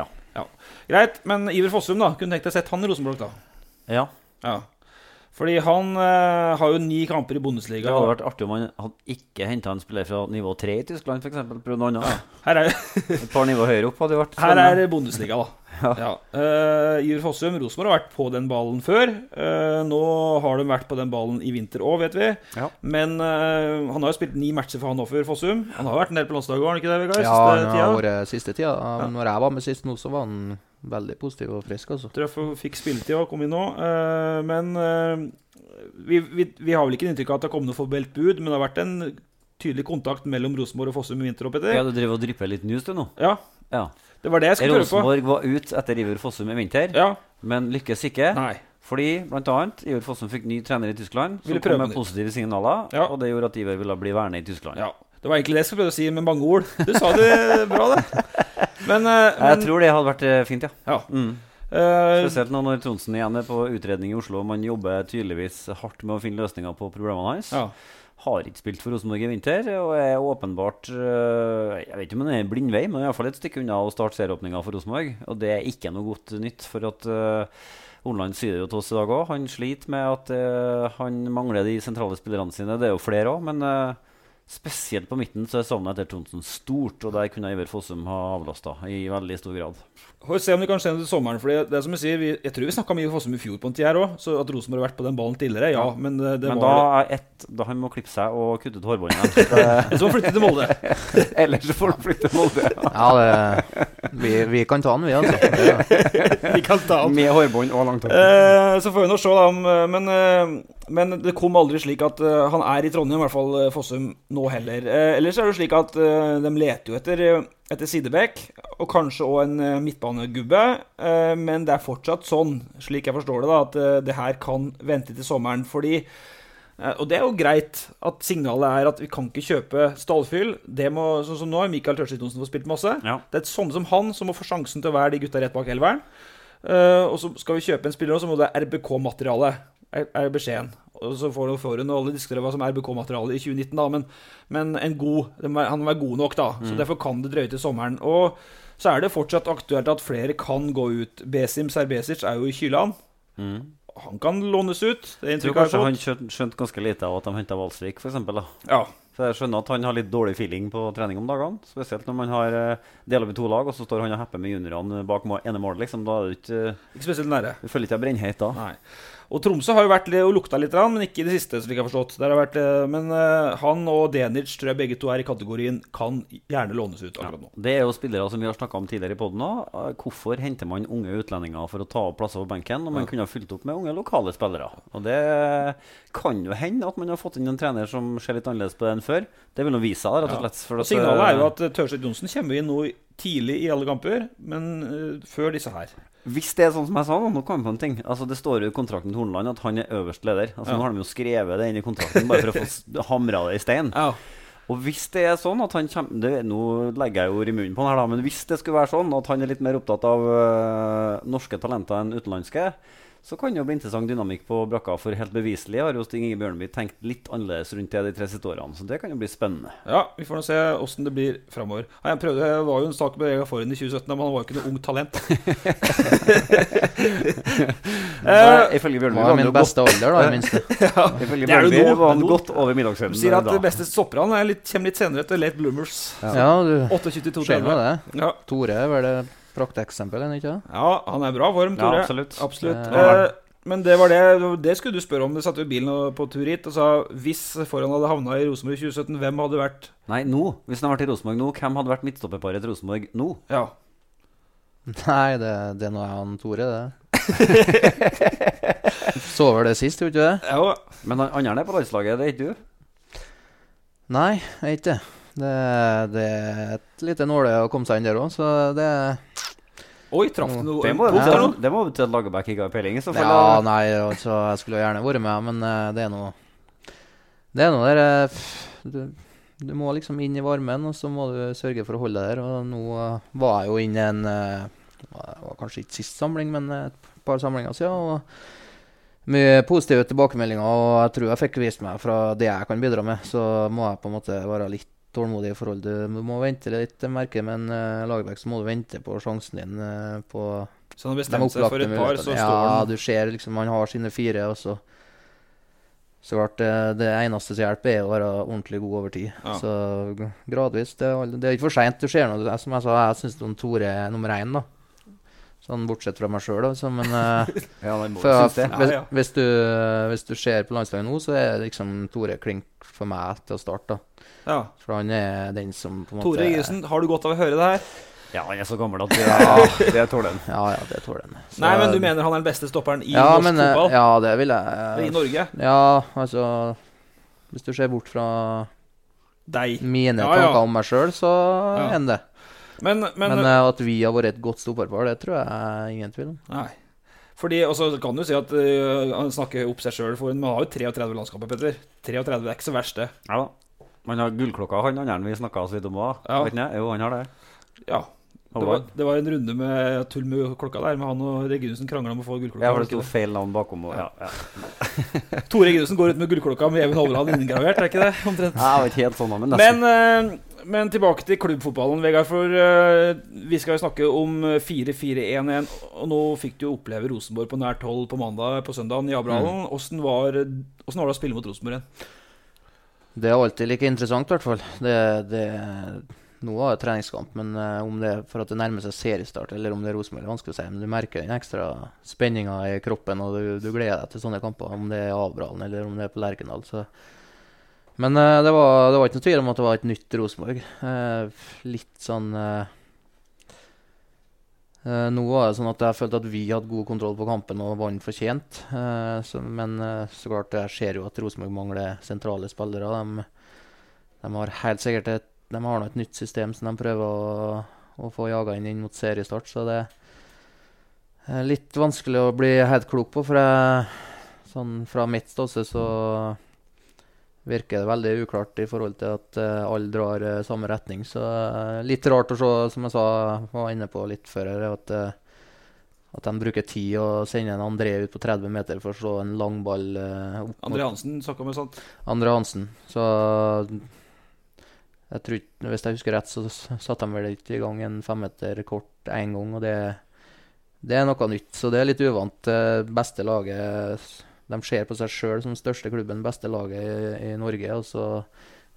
Ja. Greit. Men Iver Fossum, da. Kunne tenkt deg sett han i Rosenborg, da? ja. Ja. Fordi han eh, har jo ni kamper i Bundesliga. Det hadde vært artig om han hadde ikke henta en spiller fra nivå 3 i Tyskland, f.eks. Prøvd noe annet. Er, Et par nivå høyere opp hadde vært her er Bundesliga, da. Ja. Uh, Iver Fossum, Rosenborg har vært på den ballen før. Uh, nå har de vært på den ballen i vinter òg, vet vi. Ja. Men uh, han har jo spilt ni matcher for Hanoffer, Fossum. Han har vært en del på landslaget, har han ikke det, Vegard? Ja, Siste har tida? vært siste tida. Når jeg var med sist nå, så var han veldig positiv og frisk, altså. Tror jeg fikk spilletid og kom inn nå. Eh, men vi, vi, vi har vel ikke inntrykk av at det har kommet noe formelt bud, men det har vært en tydelig kontakt mellom Rosenborg og Fossum i vinter. Ja, du driver og drypper litt news, du nå? Ja, Ja. Det var det jeg skulle prøve på. Rosenborg var ute etter Iver Fossum i vinter, Ja, men lykkes ikke. nei. Fordi bl.a. Iver Fossum fikk ny trener i Tyskland, som Ville kom prøve med nytt. positive signaler, Ja. og det gjorde at Iver ville bli værende i Tyskland. Ja, Det var egentlig det jeg skulle prøve å si med mange ord. Du sa det bra, det. Men, eh, Jeg tror det hadde vært eh, fint, ja. ja. Mm. Eh, Spesielt nå når Trondsen igjen er på utredning i Oslo, man jobber tydeligvis hardt med å finne løsninger på problemene hans. ja. Har ikke spilt for Rosenborg i vinter, og er åpenbart øh, Jeg vet ikke om det er blindvei, men iallfall et stykke unna å starte serieåpninga for Rosenborg. Og det er ikke noe godt nytt, for at øh, Hornland sier det jo til oss i dag òg. Han sliter med at øh, han mangler de sentrale spillerne sine. Det er jo flere òg, men spesielt på midten så er jeg etter Tronsen stort, og der kunne Iver Fossum ha avlasta i veldig stor grad. Får se om det kan se noe til sommeren. Fordi det er som jeg sier, vi, jeg tror vi snakka mye om Fossum i fjor på en tid her òg. Så at Rosenborg har vært på den ballen tidligere, ja. Ja. Men det, det men da var er ett da han må klippe seg og kutte ut hårbåndet. så må han flytte til Molde. Ellers får han flytte til Molde. Ja, det, vi, vi kan ta den, vi, altså. Vi kan ta han. Med hårbånd og langt hår. Eh, så får vi nå se, da. eh, Men, eh, men det kom aldri slik at uh, han er i Trondheim, i hvert fall eh, Fossum, nå heller. Uh, ellers er det slik at uh, de leter jo etter, etter sidebekk, og kanskje òg en midtbanegubbe. men det er fortsatt sånn, slik jeg forstår det, da, at det her kan vente til sommeren. Fordi og det er jo greit at signalet er at vi kan ikke kjøpe stallfyll. Det må, sånn som nå har Michael Tørstvedt Johnsen fått spilt masse. Ja. Det er sånne som han som må få sjansen til å være de gutta rett bak elveren. Uh, og så skal vi kjøpe en spiller, nå, så må det RBK-materiale. Er, er beskjeden. Og så får du og alle diskutere hva som er RBK-materialet i 2019, da. Men, men en god, han må være god nok, da. Så derfor kan det drøye til sommeren. Og så er det fortsatt aktuelt at flere kan gå ut. Besim Serbesic er jo i Kyland. Han kan lånes ut. Det Jeg tror kanskje han skjønte, ganske lite av at de henta Valsvik, f.eks. Ja. Så jeg skjønner at han har litt dårlig feeling på trening om dagene. Spesielt når man har deler delt opp i to lag, og så står han og hepper med juniorene bak ene målet. Liksom. Da er du ikke Ikke spesielt nære. Du føler ikke deg brennheit da. Nei. Og Tromsø har jo vært og lukta litt, men ikke i det siste. slik jeg har forstått. Der har vært, eh, men eh, han og Denic tror jeg begge to er i kategorien kan gjerne lånes ut akkurat nå. Det er jo spillere som vi har snakka om tidligere i poden òg. Hvorfor henter man unge utlendinger for å ta opp plasser på benken når man kunne ha fylt opp med unge lokale spillere? Og det kan jo hende at man har fått inn en trener som ser litt annerledes på det enn før. Det vil nå vise seg, rett og slett. for Og Signalet er jo eh, at Tørseth Johnsen kommer inn nå tidlig i alle kamper, men eh, før disse her. Hvis det er sånn som jeg sa, nå, nå kom jeg på en ting. Altså, det står jo i kontrakten til Horneland at han er øverste leder. Altså, Ja. Nå har de jo skrevet det inn i kontrakten bare for å få hamra det i stein. Ja. Og hvis det er sånn at han kommer det, Nå legger jeg ord i munnen på han her, da, men hvis det skulle være sånn at han er litt mer opptatt av uh, norske talenter enn utenlandske, så kan det jo bli interessant dynamikk på brakka. For helt beviselig har jo Stig Inge Bjørneby tenkt litt annerledes rundt det de tre siste årene. Så det kan jo bli spennende. Ja, vi får nå se åssen det blir framover. Han prøvde, det var jo en sak med Vegard Forhen i 2017, men han var jo ikke noe ungt talent. Uh, ifølge Bjørneby Det var han min beste alder, da, i minste. ifølge Det er det Bjørneby var han godt over De Du sier at det de beste stopperne er litt, kommer litt senere etter late bloomers. Ja, du 28 til ser nå 32. det. Ja. Tore er vel det prakteksempel, er han ikke det? ja, han er i bra form, Ja, Tore. absolutt. Absolutt. Ja. Eh, men det var det Det skulle du spørre om. Du satte jo bilen på tur hit og sa hvis foran hadde havna i Rosenborg i 2017, hvem hadde vært Nei, nå. Hvis han hadde vært i Rosenborg nå, hvem hadde vært midtstopperparet til Rosenborg nå? Ja. Nei, det, det er nå han Tore, det. Så vel det sist, gjorde du ikke det? ja. Men han andre er på landslaget, det er ikke du? Nei, jeg er ikke det. Det, det er et lite nåløye å komme seg inn der òg, så det Oi, traff du noe Det må, der nå? det må til at Lagerbäck ikke har peiling. i da. Ja, nei, altså, jeg skulle jo gjerne vært med, men eh, det er noe Det er noe der eh, du, du må liksom inn i varmen, og så må du sørge for å holde deg der. Og nå eh, var jeg jo inne i en Det var kanskje ikke sist samling, men et par samlinger siden. Og mye positive tilbakemeldinger, og jeg tror jeg fikk vist meg fra det jeg kan bidra med. Så må jeg på en måte være litt tålmodig i forhold til Du må vente litt, merker men en uh, Lagerbäck, så må du vente på sjansen din eh, på Så han har bestemt seg for et par, så står han Ja, du ser liksom han har sine fire, og så Så klart, det, det eneste som hjelper, er å være ordentlig god over tid. Ja. Så gradvis. Det, det er ikke for seint. Du ser noe. Som jeg sa, jeg syns Tore er nummer én, da. Sånn bortsett fra meg sjøl, altså. Men eh, Ja, for, hvis. Hvis, du, hvis du ser på landslaget nå, så er liksom Tore klink for meg til å starte. Ja. For han er den som på en måte Tore Igersen, har du godt av å høre det her? Ja, han er så gammel at Ja, det tåler han. Ja, ja, det tåler han. Nei, men du mener han er den beste stopperen i ja, norsk men, eh, fotball? Ja, det vil jeg. I Norge? Ja, altså Hvis du ser bort fra Deg. mine Ja, ja. tanker om meg sjøl, så Ja. er han det. Men, men, Men, eh, at vi har vært et godt stopperpar, det tror jeg ingen tvil om. Nei. Fordi, og så kan du si at øh, han snakker opp seg sjøl, for han har jo 33 landskamper, Petter. 33 er ikke så verst, det. Ja da. Man har gullklokka, han andre vi snakka så vidt om òg. Ja. Jo, han har det. Ja. Det var, det var en runde med tull med klokka der, med han og Reginussen krangla om å få gullklokka. Ja, for det sto feil navn bakom. Og, ja, ja. Tore Reginussen går ut med gullklokka med Even Hovland inngravert, er ikke det? Omtrent. Ja, det var ikke helt sånn, men. Men, eh, men tilbake til klubbfotballen, Vegard. For eh, vi skal jo snakke om eh, 4-4-1-1. Og nå fikk du jo oppleve Rosenborg på nært hold på mandag på søndagen i Abrahallen. Åssen var, hvordan var det å spille mot Rosenborg igjen? Det er alltid like interessant, i hvert fall. Det, det, nå var det treningskamp, men eh, om det er for at det nærmer seg seriestart, eller om det er Rosenborg, er vanskelig å si. Men du merker den ekstra spenninga i kroppen, og du, du gleder deg til sånne kamper. Om det er Abrahallen eller om det er på Lerkendal. Så. Men eh, det, var, det var ikke noe tvil om at det var et nytt Rosenborg. Eh, litt sånn Uh, Nå var det sånn at jeg følte at vi hadde god kontroll på kampen og vant fortjent. Uh, så, men uh, så klart, jeg ser jo at Rosenborg mangler sentrale spillere. De, de har helt sikkert et, de har nå et nytt system som de prøver å, å få jaga inn inn mot seriestart. Så det er litt vanskelig å bli helt klok på. For jeg, sånn fra mitt ståsted så virker det veldig uklart i forhold til at uh, alle drar uh, samme retning. Så uh, litt rart å se, som jeg sa, var inne på litt før, her, at, at de bruker tid og sender en André ut på 30 meter for å slå en langball uh, opp André Hansen snakka med sant? Andre Hansen. Så jeg tror, hvis jeg husker rett, så satte de vel ikke i gang en femmeter kort én gang. Og det, det er noe nytt, så det er litt uvant. Beste laget De ser på seg sjøl som største klubben, beste laget i, i Norge. Og så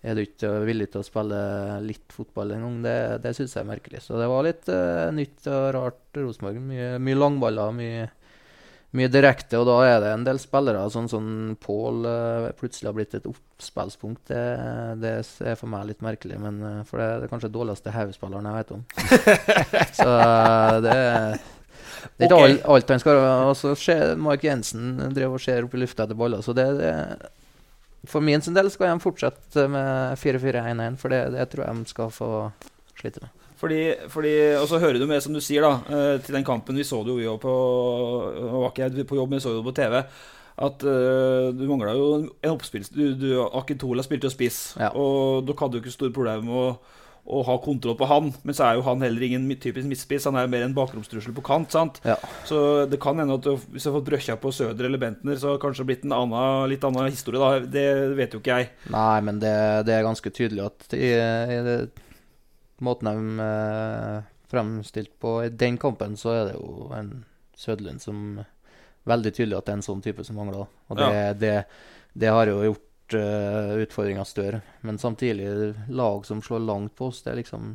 er du ikke villig til å spille litt fotball engang. Det, det syns jeg er merkelig. Så det var litt uh, nytt og rart Rosenborg. Mye, mye langballer, mye mye direkte, og da er det en del spillere, sånn som Pål eh, plutselig har blitt et oppspillspunkt. Det, det er for meg litt merkelig, men eh, for det, det er kanskje dårligste hovedspilleren jeg vet om. Så eh, det, det er ikke okay. alt, han skal Og så ser Mark Jensen driver og ser opp i lufta etter baller, så det, det For min sin del skal de fortsette med 4-4-1-1, for det, det tror jeg de skal få slite med. Fordi, fordi, og så hører du med, som du sier, da, eh, til den kampen vi så det jo vi òg på Nå var ikke jeg på jobb, men vi så det på TV. at uh, du mangla jo en oppspill du, du, Akintola spilte jo spiss, Ja. og dere hadde jo ikke store problemer med å, å ha kontroll på han. Men så er jo han heller ingen typisk midtspiss, han er jo mer en bakromstrussel på kant. sant? Ja. Så det kan hende at du, hvis du har fått brøkja på Søder eller Bentner, så har det kanskje blitt en annen, litt annen historie. da, Det vet jo ikke jeg. Nei, men det, det er ganske tydelig at i, i det, måten de eh, fremstilte på i den kampen, så er det jo en Sødlund som Veldig tydelig at det er en sånn type som mangler. Og det, Ja. det, det har jo gjort uh, utfordringa større. Men samtidig, lag som slår langt på oss, det er liksom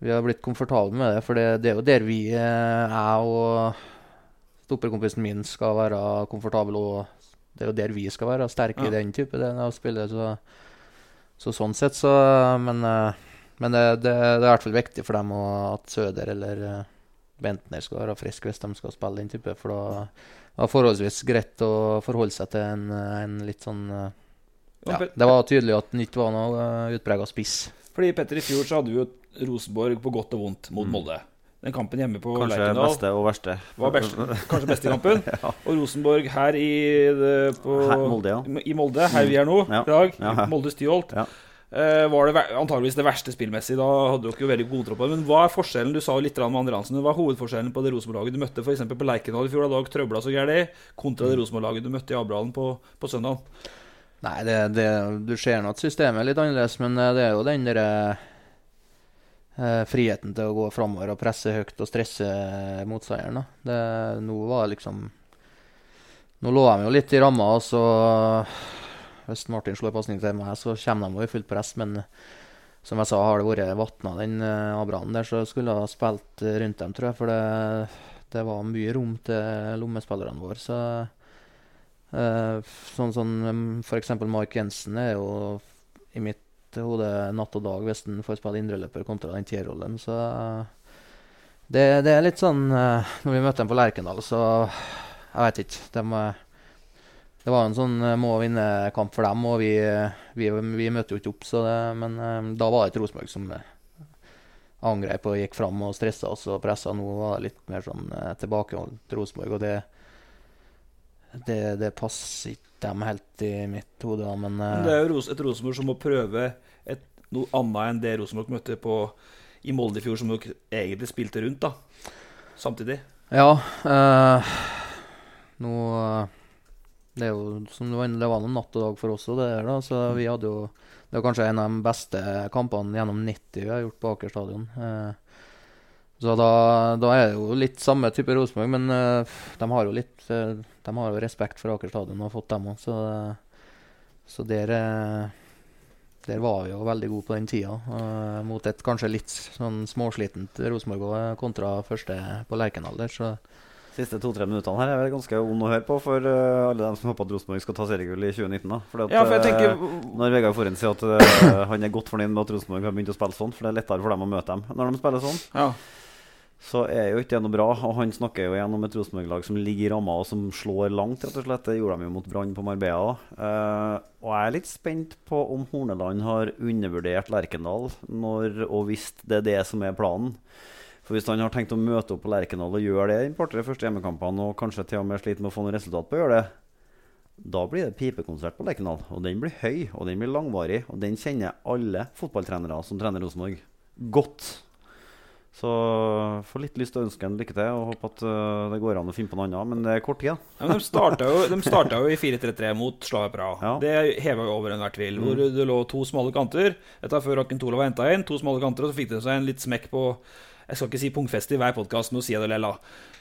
Vi har blitt komfortable med det, for det, det er jo der vi, eh, jeg og stopperkompisen min, skal være komfortable. Og det er jo der vi skal være sterke Ja. i den type det, av spillet. Så, så sånn sett, så Men, eh, men det, det, det er i hvert fall viktig for dem å, at Søder eller eh, Bentner skal være frisk hvis de skal spille den type. For da var forholdsvis greit å forholde seg til en, en litt sånn eh, ja, Det var tydelig at nytt var noe uh, utprega spiss. Fordi Petter, i fjor så hadde vi jo Rosenborg på godt og vondt mot Molde. Den kampen hjemme på Kanskje Lerkendal beste og verste. var best, kanskje beste kampen. Og Rosenborg her i, det, på, Her- Molde, ja. i Molde, her vi er nå Ja. i dag, Ja, Molde Styholt. Ja. eh, var det antageligvis det verste spillmessig. Da hadde dere jo veldig god på det. Men hva er forskjellen? Du sa jo litt med Andre Hansen. Hva er hovedforskjellen på det Rosenborg-laget du møtte f.eks. på Lerkendal i fjor, da dere trøbla så gærent, kontra det Rosenborg-laget du møtte i Abrahallen på, på søndag? Nei, det, det, du ser nå at systemet er litt annerledes, men eh, det er jo den derre eh, friheten til å gå framover og presse høyt og stresse motstanderen. nå var det liksom Nå lå de jo litt i ramma, og så Hvis Martin slår pasning til meg, så kommer de jo i fullt press, men som jeg sa, har det vært vatna den uh, der, så skulle jeg ha spilt eh, rundt dem, tror jeg. For det, det var mye rom til lommespillerne våre. så Eh, sånn som sånn, f.eks. Mark Jensen er jo i mitt hode natt og dag hvis han får spille indreløper kontra den tierrollen. Så eh, det, det er litt sånn eh, Når vi møter dem på Lerkendal, så Jeg vet ikke. De, eh, det var en sånn eh, må vinne-kamp for dem, og vi, vi, vi møter jo ikke opp, så det, men eh, da var det et Rosenborg som eh, angrep og gikk fram og stressa oss og pressa. Nå var det litt mer sånn tilbakeholdent tilbakeholdt Rosenborg, og det det, det passer ikke dem helt i mitt hode, men, Men eh, det er jo et Rosenborg som må prøve et, noe annet enn det Rosenborg møtte på i Molde i fjor, som dere egentlig spilte rundt, da. Samtidig. Ja. Øh, nå eh, Det er jo som det var, det var noe natt og dag for oss òg, det der, da. Så vi hadde jo Det var kanskje en av de beste kampene gjennom 90 vi har gjort på Aker stadion. Eh, så da, da er det jo litt samme type Rosenborg, men eh, de har jo litt eh, De har jo respekt for Aker stadion og har fått dem òg, så, så der eh, der var vi jo veldig gode på den tida, uh, mot et kanskje litt sånn småslitent Rosenborg kontra første på Lerkendal der, så Siste to-tre minuttene her er ganske vond å høre på for uh, alle dem som håper at Rosenborg skal ta seriegull i 2019. da Fordi at, Ja, for jeg tenker eh, Når Vegard Forhen sier at uh, han er godt fornøyd med at Rosenborg har begynt å spille sånn, for det er lettere for dem å møte dem når de spiller sånn, Ja. så er jo ikke det noe bra. Og han snakker jo igjen om et Rosenborg-lag som ligger i ramma og som slår langt, rett og slett. Det gjorde de jo mot Brann på Marbella. Uh, og jeg er litt spent på om Horneland har undervurdert Lerkendal når og hvis det er det som er planen. For Hvis han har tenkt å møte opp på Lerkendal og gjøre det i de første hjemmekampene, og kanskje til og med sliter med å få noe resultat på å gjøre det, da blir det pipekonsert på Lerkendal. Og den blir høy, og den blir langvarig. Og den kjenner alle fotballtrenere som trener Rosenborg, godt. Så får litt lyst til å ønske ham lykke til og håpe at øh, det går an å finne på noe annet. Men det er kort tid. Ja, men de starta jo, jo i 4-3-3 mot Slavia Praha. Ja. Det heva jo over enhver tvil. Hvor det lå to smale kanter. Dette før Akintola var henta inn. To smale kanter, og så fikk de seg en litt smekk på Jeg skal ikke si pungfeste i hver podkast, nå sier jeg det lella.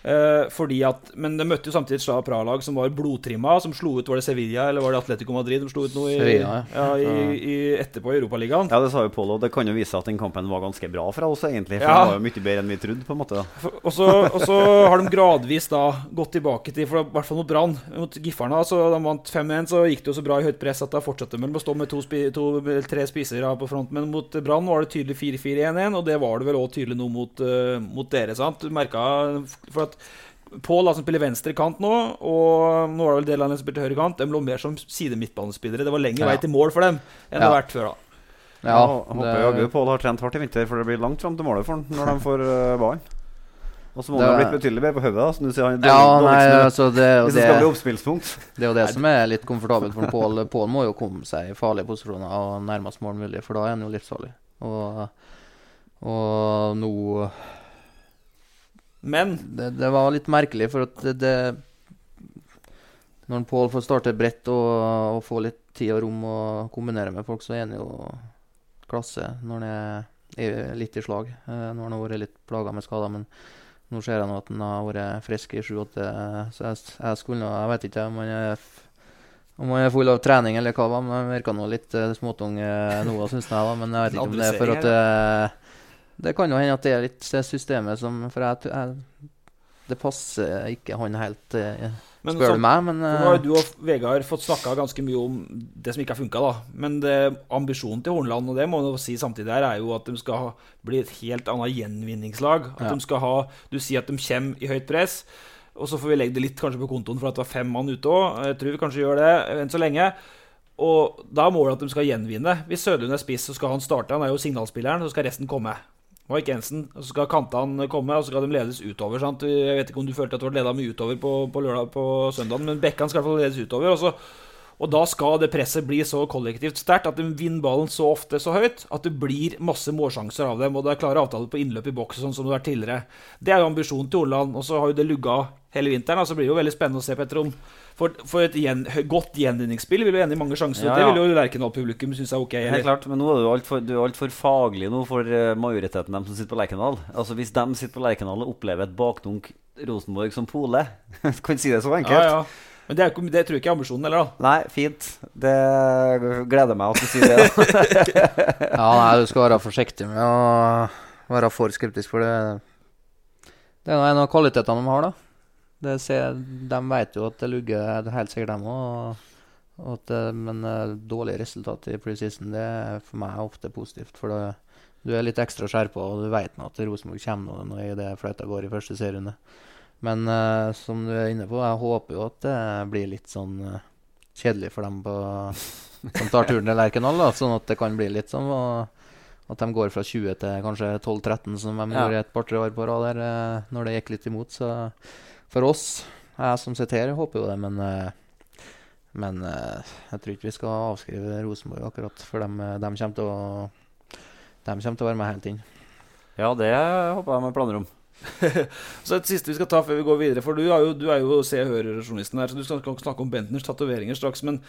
Eh, fordi at, men de møtte jo samtidig et slag Praha-lag som var blodtrimma, som slo ut Var det Sevilla eller var det Atletico Madrid de slo ut nå i, Sevilla, ja, i, i, etterpå i Europaligaen? Ja, det sa jo Pål, og det kan jo vise at den kampen var ganske bra fra oss, egentlig. For Ja. den var jo mye bedre enn vi trodde, på en måte. Og så, har de gradvis da gått tilbake til For i hvert fall mot Brann. Mot Giffarna så de vant 5-1, så gikk det jo så bra i høyt press at da fortsatte de å stå med to, to tre spisere på front. Men mot Brann var det tydelig 4-4-1-1, og det var det vel òg tydelig nå mot, eh, mot dere. sant? Du merka For at Pål som spiller venstre kant nå, og nå var det vel Delaney som spilte høyre kant, de lå mer som side midtbanespillere. Det var lengre Ja. vei til mål for dem enn det har vært før. da Ja, jeg håper jaggu Pål har trent hardt i vinter, for det blir langt fram til målet for han når de får uh, ballen. Og så må Det han ha blitt betydelig bedre på hodet, som du sier. Han er Ja, nei, altså det, det det, det er jo det som er litt komfortabelt for Pål. Pål må jo komme seg i farlige posisjoner og nærmest mål mulig, for da er han jo livsfarlig. Og, og nå Men det, det var litt merkelig, for at det, det Når Pål får starte bredt og, og få litt tid og rom og kombinere med folk, så er han jo klasse når han er, litt i slag. Eh, når han har vært litt plaga med skader. Men nå ser jeg nå at han har vært frisk i sju-åtte, så jeg, jeg skulle Jeg vet ikke om han er om han er full av trening eller hva, men han virka litt uh, småtung uh, nå, syns jeg. da, Men jeg vet ikke om det er for at eh, Det kan jo hende at det er litt det systemet som For jeg, jeg det passer ikke han helt, eh, Men spør du meg. Men Nå har du og Vegard fått snakka ganske mye om det som ikke har funka, da. Men det, ambisjonen til Hornland, og det må man si samtidig her, er jo at de skal ha, bli et helt annet gjenvinningslag. At Ja. de skal ha Du sier at de kommer i høyt press, og så får vi legge det litt kanskje på kontoen for at det var fem mann ute òg. Jeg tror vi kanskje gjør det enn så lenge. Og da er målet at de skal gjenvinne. Hvis Sødlund er spiss, så skal han starte. Han er jo signalspilleren, så skal resten komme. Mike Jensen, og så skal kantene komme, og så skal de ledes utover. sant? Jeg vet ikke om du følte at du ble leda mye utover på, på, lørdag, på søndagen, men bekkene skal i hvert fall ledes utover. Og, så, og da skal det presset bli så kollektivt sterkt at de vinner ballen så ofte så høyt at det blir masse målsjanser av dem, og det er klare avtaler på innløp i boks, sånn som det har vært tidligere. Det er jo ambisjonen til Orland, og så har jo det lugga hele vinteren. og Så blir det jo veldig spennende å se, Petter, om for, for et gjen, godt gjenvinningsspill vil jo ende i mange sjanser. Ja, Det vil jo Lerkendal-publikum synes er ok. Helt Eller? klart, men nå er du altfor alt faglig nå for eh, majoriteten av dem som sitter på Lerkendal. Altså Hvis de sitter på Lerkendal og opplever et bakdunk Rosenborg som pole Kan si det så enkelt. Ja, ja. Men det, er, det tror jeg ikke er ambisjonen heller, da. Nei, fint. Det gleder meg at du sier det. da. ja, nei, du skal være forsiktig med å være for skeptisk, for det Det er en av kvalitetene de har, da. Det ser, de vet jo at det lugger helt sikkert, dem òg. Men eh, dårlig resultat i preseason det er for meg ofte positivt. For det, du er litt ekstra skjerpa, og du vet nå at Rosenborg kommer nå i det fløyta går i første serierunde. Men uh, som du er inne på, jeg håper jo at det blir litt sånn uh, kjedelig for dem på, som tar turen til Lerkendal. da, Sånn at det kan bli litt sånn og, at de går fra 20 til kanskje 12-13, som de Ja. gjorde et par-tre år på rad der, eh, når det gikk litt imot. Så for oss, jeg som sitter håper jo det, men eh, men eh, jeg tror ikke vi skal avskrive Rosenborg akkurat, for de, de, kommer til å, de kommer til å være med helt inn. Ja, det håper jeg med planer om. Så et siste vi skal ta før vi går videre, for du er jo, du er jo Se og Hør-journalisten her, så du skal snakke om Bentners tatoveringer straks. Men,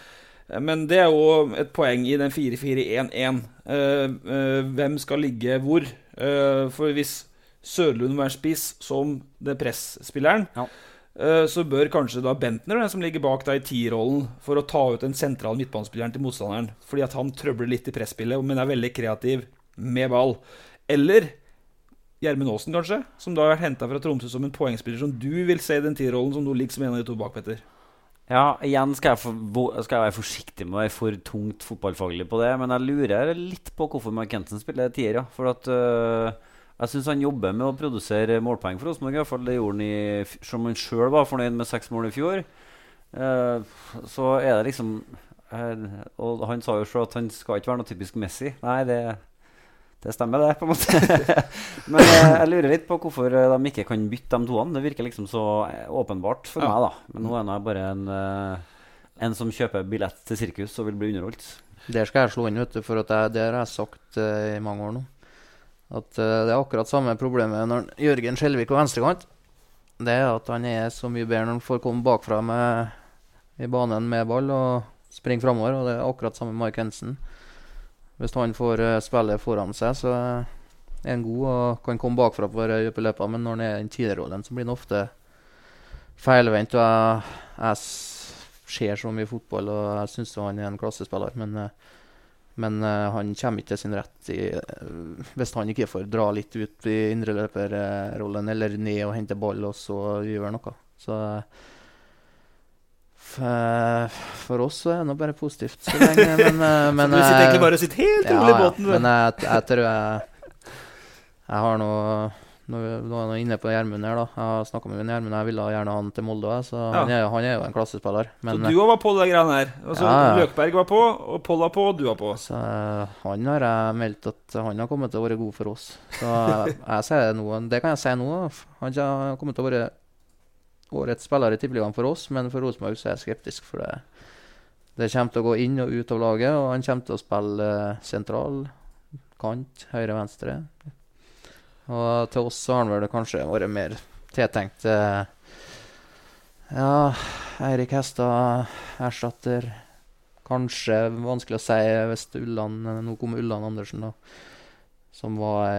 men det er jo et poeng i den 4-4-1-1. Uh, uh, hvem skal ligge hvor? Uh, for hvis Sørlund være spiss som det presspilleren, Ja. eh, så bør kanskje da Bentner den som ligger bak deg i T-rollen for å ta ut den sentrale midtbanespilleren til motstanderen. Fordi at han trøbler litt i presspillet, men er veldig kreativ med ball. Eller Gjermund Aasen, kanskje, som da har vært henta fra Tromsø som en poengspiller som du vil se i den T-rollen som nå ligger som en av de to bak, Petter. Ja, igjen skal jeg, for, skal jeg være forsiktig med å være for tungt fotballfaglig på det, men jeg lurer litt på hvorfor Mark Kenton spiller tier. Ja. For at øh, jeg syns han jobber med å produsere målpoeng for Rosenborg. i hvert fall Det gjorde han i Som han sjøl var fornøyd med seks mål i fjor. Eh, så er det liksom eh, Og han sa jo sjøl at han skal ikke være noe typisk Messi. Nei, det, det stemmer, det, på en måte. Men eh, jeg lurer litt på hvorfor eh, de ikke kan bytte de toene. Det virker liksom så eh, åpenbart for Ja. meg, da. Men nå er jeg bare en, eh, en som kjøper billett til sirkus og vil bli underholdt. Der skal jeg slå inn, vet du, for at jeg, det har jeg sagt i mange år nå. At uh, det er akkurat samme problemet når Jørgen Skjelvik på venstrekant. Det er at han er så mye bedre når han får komme bakfra med, i banen med ball og springe framover. Og det er akkurat samme Mark Hensen. Hvis han får uh, spille foran seg, så er han god og kan komme bakfra på de dype løpene. Men når han er i den tidligere-rollen, så blir han ofte feilvendt. Og jeg, jeg ser så mye fotball, og jeg syns han er en klassespiller. Men eh, men uh, han kommer ikke til sin rett i, uh, hvis han ikke får dra litt ut i indreløperrollen eller ned og hente ball og så gjøre noe. Så for oss så er det nå bare positivt så lenge, men, eh, men så du sitter egentlig bare og sitter helt rolig i ja, båten. Ja, Men jeg, jeg tror jeg Jeg har nå Når vi nå er han inne på Gjermund her, da. Jeg har snakka med Gjermund, jeg ville gjerne ha han til Molde, så Ja. han, er, han er jo en klassespiller. Men så du òg var på det greiene her. Altså, Ja. Løkberg var på, og Pål var på, og du var på. så, eh, han har jeg meldt at han har kommet til å være god for oss. Så jeg, jeg sier det nå, det kan jeg si nå. Han har kommet til å være årets spiller i Tippeligaen for oss, men for Rosenborg så er jeg skeptisk. For det, det kommer til å gå inn og ut av laget, og han kommer til å spille eh, sentral, kant, høyre-venstre. Og til oss så har han vel kanskje vært mer tiltenkt eh, Ja, Eirik Hestad erstatter. Kanskje vanskelig å si hvis Ulland Nå kommer Ulland Andersen, da. Som var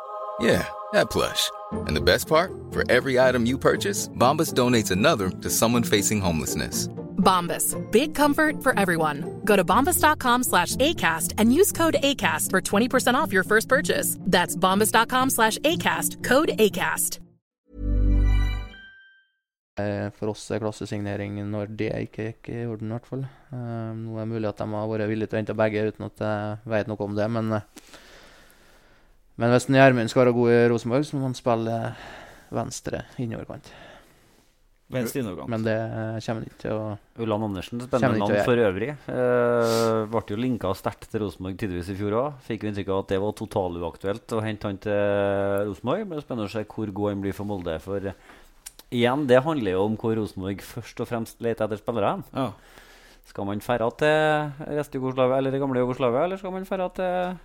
Yeah, that plush. And the best part? For every item you purchase, Bombas donates another to someone facing homelessness. Bombas. Big comfort for everyone. Go to bombas.com slash ACAST and use code ACAST for 20% off your first purchase. That's bombas.com slash ACAST. Code ACAST. eh, for oss er klassesignering når det ikke gikk i orden, i hvert fall. Eh, nå er det mulig at de har vært villige til å hente begge uten at jeg vet noe om det, men eh, Men hvis Gjermund skal være god i Rosenborg, så må han spille venstre innoverkant. Venstre innoverkant. Men det eh, kommer han ikke til å Ulland Andersen, spennende navn for øvrig. Eh, ble jo linka sterkt til Rosenborg tidligvis i fjor òg. Fikk jo inntrykk av at det var totaluaktuelt å hente han til Rosenborg. Men det er spennende å se hvor god han blir for Molde. For eh, igjen, det handler jo om hvor Rosenborg først og fremst leter etter spillere. Ja. Skal man ferde til Rest-Jugoslavia eller det gamle Jugoslavia, eller skal man ferde til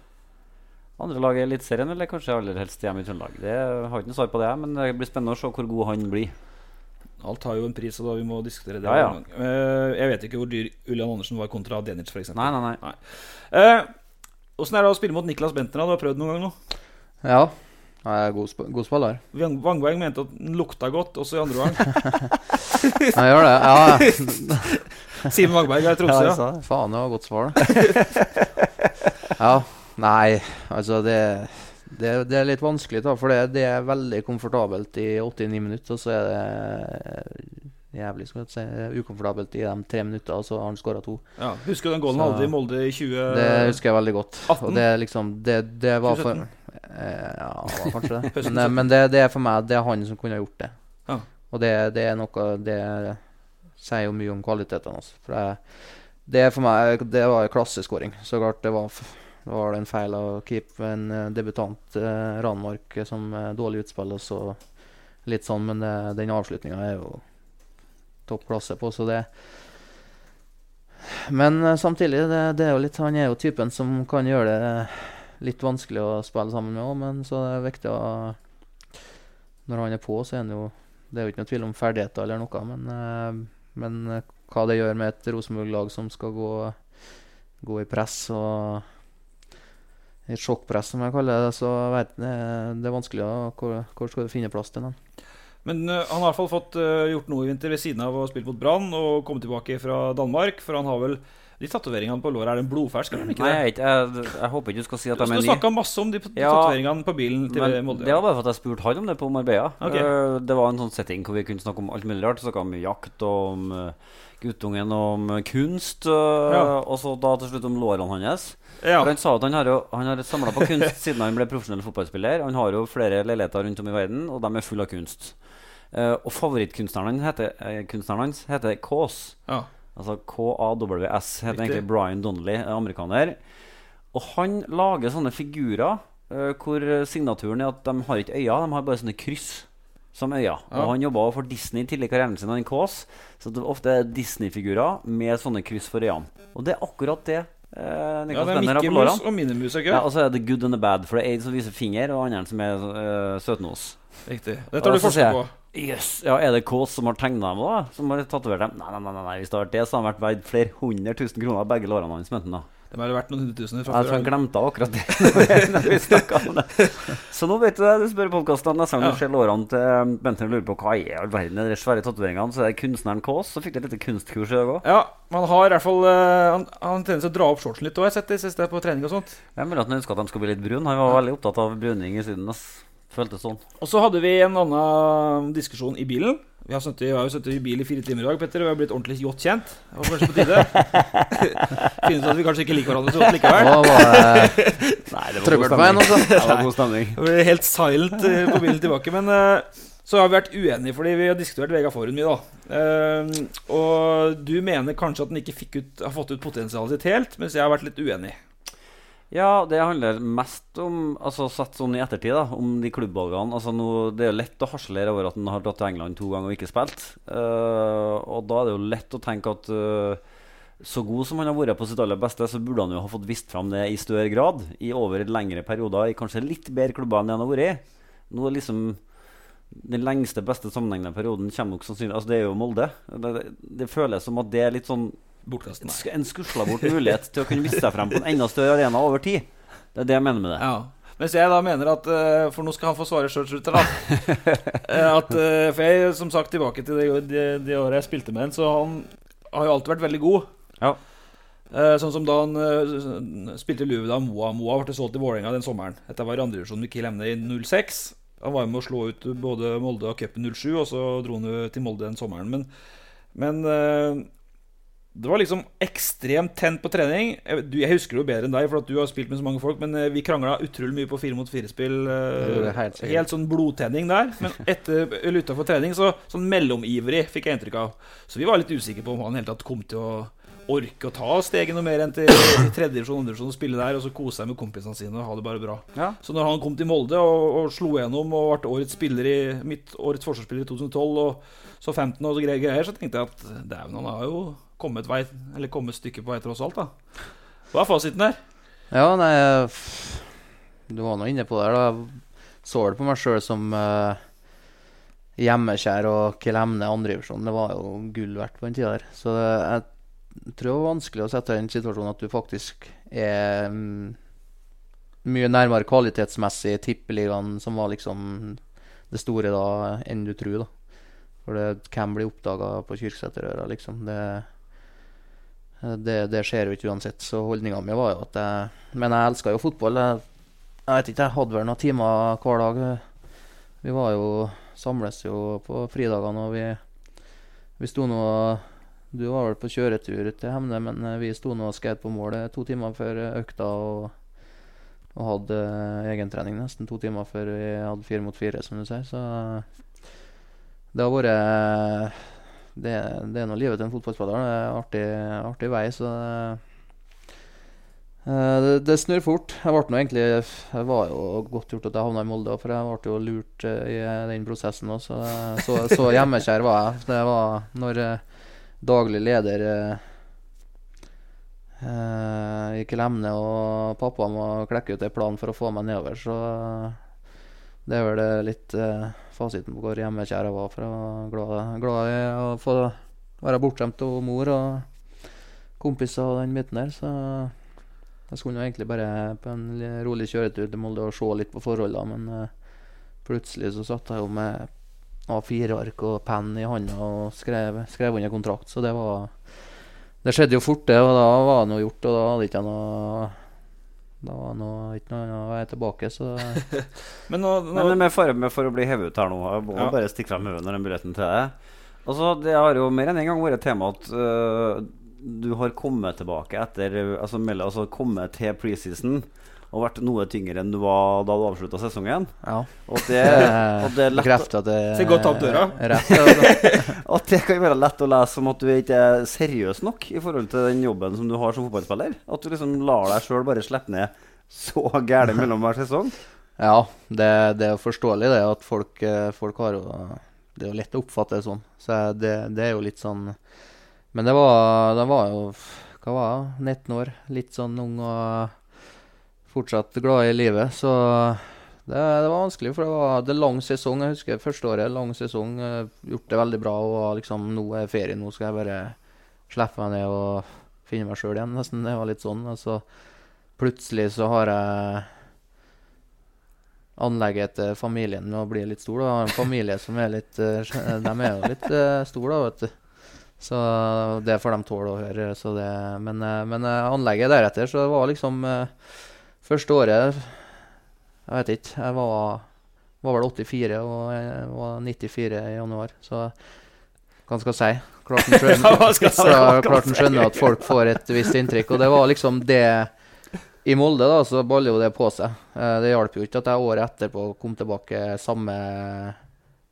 andre lag i Eliteserien, eller kanskje aller helst hjemme i Trøndelag? Det jeg har ikke noe svar på det, men det blir spennende å se hvor god han blir. Alt har jo en pris, og da vi må diskutere det. Ja, ja. Eh, jeg vet ikke hvor dyr Ulian Andersen var kontra Denic, f.eks. Nei, nei, nei. Eh, Åssen er det å spille mot Niklas Bentner? Du har prøvd noen gang nå? Ja. Jeg er god, sp god spiller. Vang- Vangberg mente at den lukta godt, også i andre gang. jeg gjør det. Ja. Simen Vangberg er Tromsø, Ja. Faen, det var godt svar, da. ja. Nei, altså det, det, det er litt vanskelig, da. For det, det er veldig komfortabelt i 89 minutter, og så er det jævlig skal jeg si, ukomfortabelt i de tre minutter, og så har han skåra to. ja. Husker du den gålen han Så- hadde i Molde i 20... Det husker jeg veldig godt. 18? Og det er liksom Det, det var for 2017? eh, Ja, var kanskje det. Men, eh, men det, det er for meg Det er han som kunne ha gjort det. Ja. Og det, det er noe Det sier jo mye om kvalitetene hans. For det er for meg Det var en klasseskåring. Så klart det var det var det en feil å keepe en eh, debutant eh, Ranmark eh, som eh, dårlig utspill og så litt sånn, men det, den avslutninga er jo topp klasse på, så det Men samtidig, det, det er jo litt, han er jo typen som kan gjøre det litt vanskelig å spille sammen med òg, men så er det viktig å Når han er på, så er han jo Det er jo ikke noe tvil om ferdigheter eller noe, men Men hva det gjør med et Rosenborg-lag som skal gå, gå i press og et sjokkpress, som jeg kaller det, så vet jeg, det, er vanskelig å Hvor, hvor skal du finne plass til den? Men uh, han har i hvert fall fått uh, gjort noe i vinter ved siden av å spille mot Brann og komme tilbake fra Danmark. For han har vel de tatoveringene på låret. Er det en blodfersk? eller ikke Nei, jeg, jeg, jeg håper ikke du skal si at Du, de er nye. snakka masse om de Ja, tatoveringene på bilen til Men Molde. det var bare for at jeg spurte han om det på Marbella. Okay. Eh, det var en sånn setting hvor vi kunne snakke om alt mulig rart. Snakka om jakt og om eh, guttungen og om eh, kunst. Ja. Og så da til slutt om lårene hans. Ja. For Han sa at han har, jo, han har samla på kunst siden han ble profesjonell fotballspiller. Han har jo flere leiligheter rundt om i verden, og de er fulle av kunst. Og favorittkunstneren hans heter, heter Kaas. Ja. Altså KAWS heter egentlig Brian Donnelly, amerikaner. Og han lager sånne figurer uh, hvor signaturen er at de har ikke øyne, de har bare sånne kryss som øyne. Ja. Og han jobba for Disney tidlig i karrieren sin, han Kaas. Så det er ofte er Disney-figurer med sånne kryss for øynene. Og det er akkurat det eh, ja, det er Mikke Mus og Minimus, Ja, og så er det good and the bad, for det er en som viser finger, og andre som er uh, søtnos. Riktig. Det tar du forskjell på. Jeg, Yes, ja, Er det Kaas som har tegna dem, da? Som har tatovert dem? Nei, nei, nei, nei, hvis det hadde vært det, så hadde de vært verdt flere hundre tusen kroner begge lårene hans. Menten, da. Det hadde vært noen hundretusener fra Jeg før. glemte akkurat det. Så nå vet du det. Du spør podkasten neste gang Ja. du ser lårene til Bentner og lurer på hva i all verden er de svære tatoveringene, så er det kunstneren Kaas Så fikk et lite kunstkurs i dag òg. Ja, han har i hvert fall eh, Han han trener seg å dra opp shortsen litt òg, jeg har sett det siste på trening og sånt. Jeg mener at han ønska at de skulle bli litt brune. Han var veldig opptatt av bruning i Syden. ass. Føltes sånn. Og så hadde vi en annen diskusjon i bilen. Vi har, sittet, vi har jo sittet i bil i fire timer i dag, Petter, og vi har blitt ordentlig godt kjent. Det var kanskje på tide. Finne ut at vi kanskje ikke liker hverandre så godt likevel. Da var det Nei, det trøbbel på veien, altså. Det var god stemning. Det ble helt silent eh, på bilen tilbake. Men eh, så har vi vært uenige, fordi vi har diskutert Vega Forhund mye, da. Eh, og du mener kanskje at den ikke fikk ut, har fått ut potensialet sitt helt, mens jeg har vært litt uenig. Ja, det handler mest om Altså Sett sånn i ettertid, da om de klubbvalgene. Altså nå, Det er jo lett å harselere over at han har dratt til England to ganger og ikke spilt. Uh, og da er det jo lett å tenke at uh, så god som han har vært på sitt aller beste, så burde han jo ha fått vist fram det i større grad. I over lengre perioder, i kanskje litt bedre klubber enn han har vært i. Nå er liksom den lengste, beste sammenhengende perioden kommer nok sannsynlig Altså Det er jo Molde. Det, det, det føles som at det er litt sånn Bortkastet. sk- en skusla bort mulighet til å kunne vise seg frem på en enda større arena over tid. Det er det jeg mener med det. Ja. Mens jeg da mener at eh, For nå skal han få svare sjøl, slutter da. Eh, at, eh, for jeg, som sagt, tilbake til det, det, det året jeg spilte med han, så han har jo alltid vært veldig god. Ja. Eh, sånn som da han spilte i Luve da Moa Moa ble solgt til Vålerenga den sommeren. Dette var i andredivisjon med Kiel Emne i 06. Han var med å slå ut både Molde og cupen 07, og så dro han jo til Molde den sommeren. Men, men det var liksom ekstremt tent på trening. Jeg, husker det jo bedre enn deg, for at du har spilt med så mange folk. Men eh, vi krangla utrolig mye på fire mot fire-spill. Jeg helt helt sånn blodtenning der. Men etter, eller utafor trening så sånn mellomivrig, fikk jeg inntrykk av. Så vi var litt usikre på om han i hele tatt kom til å orke å ta steget noe mer enn til tredje divisjon, andre divisjon og spille der, og så kose seg med kompisene sine og ha det bare bra. Ja. Så når han kom til Molde og, og slo gjennom og ble årets spiller i mitt årets forsvarsspiller i 2012 og så 15 og så greier, greier så tenkte jeg at dæven, han har jo kommet, vei, eller kommet et stykke på vei tross alt, da. Hva er fasiten der? Ja, nei Du var nå inne på det. da. Jeg så det på meg sjøl som uh, hjemmekjær og Kelemne andredivisjon. Det var jo gull verdt på den tida der. Så jeg tror det var vanskelig å sette deg i den situasjonen at du faktisk er mm, mye nærmere kvalitetsmessig tippeligaen, som var liksom det store da, enn du tror, da. For det kan bli oppdaga på Kyrksæterøra, liksom. Det det, det skjer jo ikke uansett, så holdninga mi var jo at jeg Men jeg elska jo fotball. Jeg, jeg vet ikke, jeg hadde vel noen timer hver dag. Vi var jo Samles jo på fridagene, og vi, vi sto nå Du var vel på kjøretur til Hemne, men eh, vi sto nå og skrev på målet to timer før økta. og og hadde eh, egentrening nesten to timer før vi hadde fire mot fire, som du sier. Så det har vært Det, det er nå livet til en fotballspiller. Det er artig, artig vei, så uh, det, det snur fort. Jeg ble nå egentlig Det var jo godt gjort at jeg havna i Molde, for jeg ble jo lurt eh, i den prosessen òg. Så, så, så hjemmekjær var jeg. Det var når uh, daglig leder uh, gikk i lemne, og pappa må klekke ut en plan for å få meg nedover, så det er vel litt eh, fasiten på hvor hjemmekjær jeg var. For jeg var glad, glad i å få være bortskjemt av mor og kompiser og den biten der. Så jeg skulle jo egentlig bare på en rolig kjøretur til Molde og se litt på forholdene, men eh, plutselig så satt jeg jo med A4-ark og penn i hånda og skrev, skrev under kontrakt, så det var Det skjedde jo fort, det, og da var det noe gjort, og da hadde ikke noe Da var det noe, ikke noe annet vei tilbake, så Men nå, nå Men med fare for å bli hevet ut her nå, jeg må Ja. bare stikke frem hodet når den billetten til deg. Altså, det har jo mer enn en gang vært tema at uh, du har kommet tilbake etter Altså, mell- altså kommet til preseason og vært noe tyngre enn du var da du avslutta sesongen. ja. Og at det, og det er lett Bekrefter at det Så godt opp døra. er rett. At det kan være lett å lese som at du ikke er seriøs nok i forhold til den jobben som du har som fotballspiller. At du liksom lar deg sjøl bare slippe ned så gærent mellom hver sesong. Ja, det, det er jo forståelig det at folk, eh, folk har jo Det er jo lett å oppfatte det sånn. Så det, det er jo litt sånn Men det var, det var jo Hva var jeg? 19 år. Litt sånn ung og fortsatt glad i livet. Så det, det var vanskelig, for det var det lang sesong. Jeg husker første året. Lang sesong. eh, Gjort det veldig bra. Og liksom Nå er ferie, nå skal jeg bare slippe meg ned og finne meg sjøl igjen. Nesten. Det var litt sånn. Og så plutselig så har jeg anlegget til familien med å bli litt stor. Da. En familie som er litt eh, De er jo litt uh, store, da, vet du. Så det får de tåle å høre. Så det, men eh, men eh, anlegget deretter, så det var liksom eh, Første året Jeg vet ikke. Jeg var, var vel 84 og jeg var 94 i januar. Så hva skal jeg si? Klart en skjønner, at folk får et visst inntrykk. Og det var liksom det i Molde da, så baller jo det på seg. Eh, det hjalp jo ikke at jeg året etterpå kom tilbake samme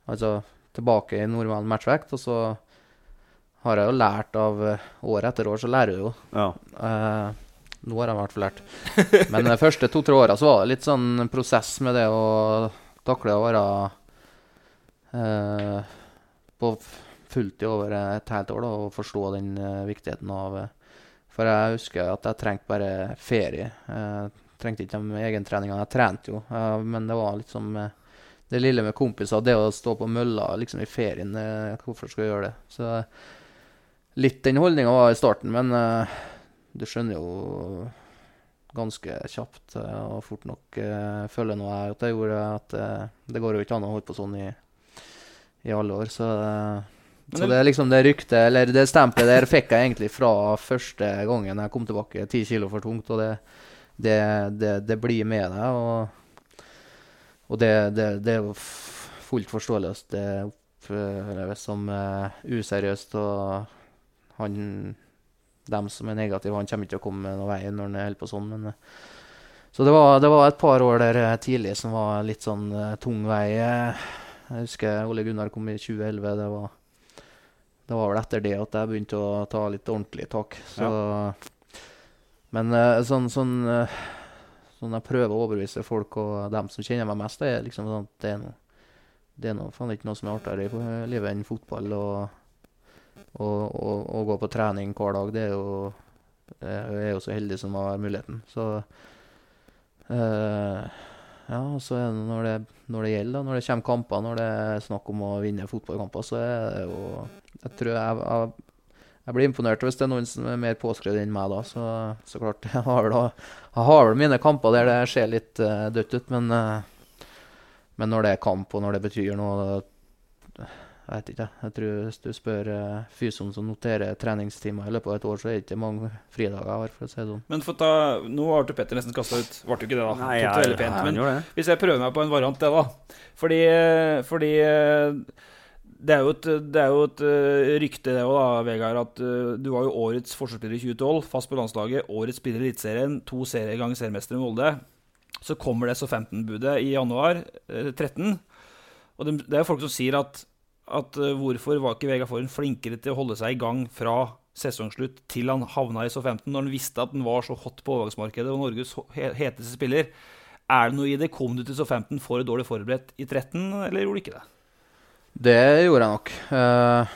Altså tilbake i normal matchvekt. Og så har jeg jo lært av eh, år etter år, så lærer du jo. Ja. Eh, nå har jeg i hvert fall lært. Men de første to-tre åra så var det litt sånn prosess med det å takle å være eh, på fulltid over et helt år da, og forstå den eh, viktigheten av eh, For jeg husker at jeg trengte bare ferie. Jeg trengte ikke de egentreningene. Jeg trente jo, eh, men det var liksom eh, det lille med kompiser, det å stå på mølla liksom i ferien eh, Hvorfor skal jeg gjøre det? Så litt den holdninga var i starten, men eh, du skjønner jo ganske kjapt eh, og fort nok uh, føler nå jeg at jeg gjorde at uh, det går jo ikke an å holde på sånn i, i alle år. Så, uh, Men så det- det er liksom det ryktet, eller det stempelet der, fikk jeg egentlig fra første gangen jeg kom tilbake. Ti kilo for tungt, og det, det, det, det blir med deg. Og, og det, det, det er jo fullt forståelig det oppleves som useriøst. Og han dem som er negative, han kommer ikke til å komme noen vei når han holder på sånn. Men, eh, så det var, det var et par år der eh, tidlig som var litt sånn eh, tung vei. Jeg husker Ole Gunnar kom i 2011. Det var, det var vel etter det at jeg begynte å ta litt ordentlig tak. Så, Men eh, sånn, sånn, sånn jeg prøver å overbevise folk og dem som kjenner meg mest, det er liksom sånn at det er noe det er noe, faen ikke noe som er artigere i livet enn fotball. og og gå på trening hver dag, det er jo Jeg er jo så heldig som har muligheten. Så eh, Ja, og så er det når det, når det gjelder, da, når det kommer kamper, når det er snakk om å vinne fotballkamper, så er det jo Jeg tror jeg, jeg, jeg blir imponert hvis det er noen som er mer påskrevet enn meg da. Så, så klart, jeg har, vel, jeg har vel mine kamper der det ser litt uh, dødt ut, men, uh, men når det er kamp, og når det betyr noe jeg vet ikke. Jeg tror Hvis du spør uh, fysioen som noterer treningstimer i løpet av et år, så er det ikke mange fridager jeg har. for å si det sånn. Men for å ta, nå ble Petter nesten kasta ut. Ble jo ikke det, da. Nei, Tok det pent. Men det. hvis jeg prøver meg på en variant, det, da. Fordi, fordi eh, det er jo et, det er jo et eh, rykte, det òg, da, Vegard, at du var jo årets forsvarsspiller i 2012, fast på landslaget. Årets spiller i Eliteserien, to serier ganger seriemester i Molde. Så kommer det så 15-budet i januar eh, 13. Og det, det er jo folk som sier at, at eh, hvorfor var ikke Vegard Forhen flinkere til å holde seg i gang fra sesongslutt til han havna i SO15, når han visste at han var så hot på overgangsmarkedet og Norges heteste spiller? Er det noe i det? Kom du til SO15 for dårlig forberedt i 13, eller gjorde du ikke det? Det gjorde jeg nok. Eh,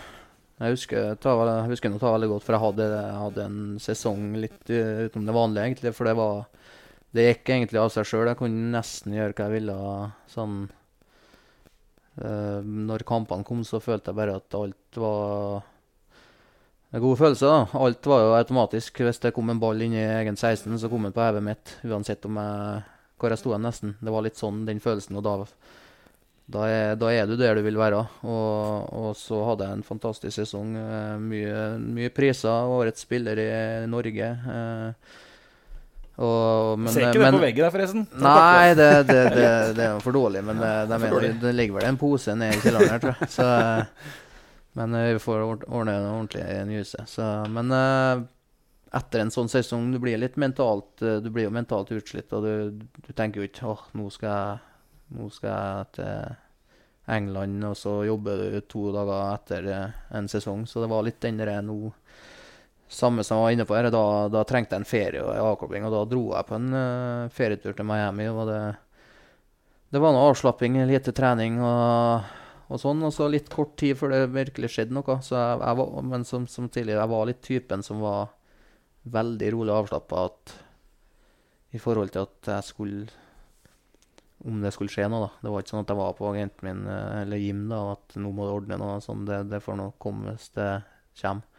jeg husker, ta, jeg ta veldig godt, for jeg hadde, jeg hadde en sesong litt eh, utenom det vanlige, egentlig. For det var Det gikk egentlig av seg sjøl. Jeg kunne nesten gjøre hva jeg ville. Sånn Når kampene kom, så følte jeg bare at alt var En god følelse, da. Alt var jo automatisk. Hvis det kom en ball inn i egen 16, så kom den på hodet mitt. Uansett om jeg, hvor jeg sto hen, nesten. Det var litt sånn den følelsen. Og da, da, er, da er du der du vil være. Og, og så hadde jeg en fantastisk sesong. Eh, Mye, mye priser. Årets spiller i Norge. Eh, og, men, Ser ikke det på veggen der, forresten? Nei, det, det, det, det er for dårlig. Men ja, det, mener, det ligger vel en pose nede i kjelleren her, tror jeg. Så, eh, men eh, vi får ordne det ordentlig i en huset. Men eh, etter en sånn sesong, du blir litt mentalt eh, Du blir jo mentalt utslitt, og du, du tenker jo ikke åh, nå skal jeg nå skal jeg til England, og så jobber du to dager etter eh, en sesong. Så det var litt den der nå Samme som jeg var inne på her, da, da trengte jeg en ferie og en avkobling, og da dro jeg på en uh, ferietur til Miami. og det, det var noe avslapping, lite trening og, og sånn, og så litt kort tid før det virkelig skjedde noe. Så jeg, jeg var, men som, som tidligere, jeg var litt typen som var veldig rolig og avslappa i forhold til at jeg skulle Om det skulle skje noe, da. Det var ikke sånn at jeg var på agenten min eh, eller Jim da, at nå må du ordne noe sånn. Det, det får nå komme hvis det kommer.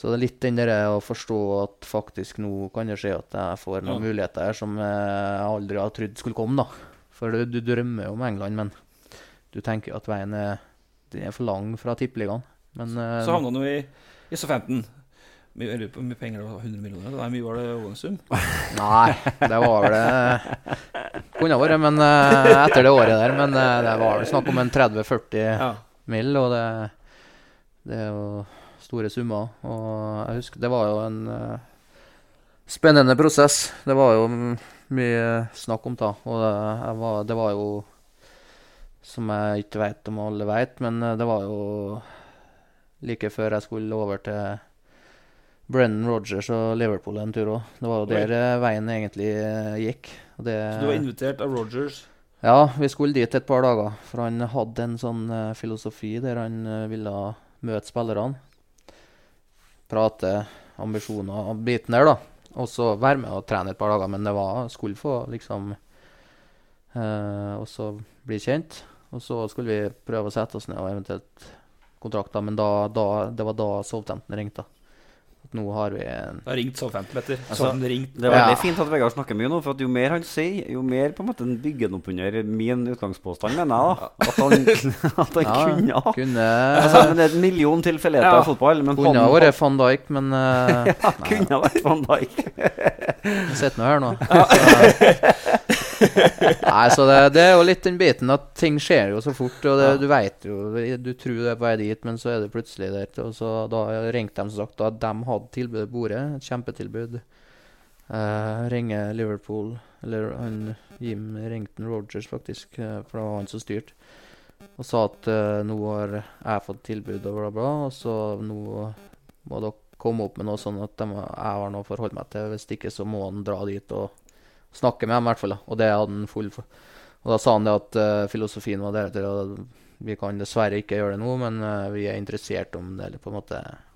Så det er litt den derre å forstå at faktisk nå kan det skje at jeg får noen Ja. muligheter her som jeg aldri har trodd skulle komme, da. For du, du drømmer jo om England, men du tenker at veien er, den er for lang fra tippeligaen. Men eh, Så havna du i, i S15. Mye- Jeg lurer på hvor mye penger det var. 100 millioner? Hvor mye var det overgangssum? Nei, det var vel det Kunne vært, men eh, etter det året der. Men eh, det var vel snakk om en 30-40 Ja. mill., og det, det er jo store summer. Og jeg husker det var jo en uh, spennende prosess. Det var jo mye snakk om det. Og det, var, det var jo Som jeg ikke vet om alle vet, men eh, det var jo like før jeg skulle over til Brennan Rogers og Liverpool en tur òg. Det var jo der right. veien egentlig eh, gikk. Det, Så du var invitert av Rogers? ja, vi skulle dit et par dager. For han hadde en sånn eh, filosofi der han eh, ville møte spillerne. Prate ambisjoner og biten der, da. Og så være med og trene et par dager. Men det var skulle få liksom eh, Og så bli kjent. Og så skulle vi prøve å sette oss ned og eventuelt kontrakter. Men da, da, det var da Southampton ringte. At nå har vi en Det har ringt Southampton, Petter. Altså, sånn ringt. Det er veldig Ja. fint at Vegard snakker mye nå, for at jo mer han sier, jo mer på en måte bygger han opp under min utgangspåstand, mener jeg. da At han, at han Ja, kunne kunne, altså, men Det er en million tilfeldigheter Ja. i fotball, men kunne ha vært van Dijk, men uh, ja, kunne ha vært Van Dijk. Sitter nå her nå. Nei, så det, det er jo litt den biten at ting skjer jo så fort. Og det, du vet jo Du tror du er på vei dit, men så er det plutselig der. Og så da ringte de som sagt da de hadde tilbudet på bordet. Et kjempetilbud. Uh, ringer Liverpool Eller han Jim ringte Rogers, faktisk, eh, for det var han som styrte. Og sa at uh, nå har jeg fått tilbud og bla, bla. Og så nå må dere komme opp med noe sånn at jeg har noe å forholde meg til. Hvis ikke så må han dra dit og snakke med dem, i hvert fall. da. Og det hadde han full for. Og da sa han det at uh, filosofien var deretter, og vi kan dessverre ikke gjøre det nå, men eh, vi er interessert om det, eller på en måte Eh,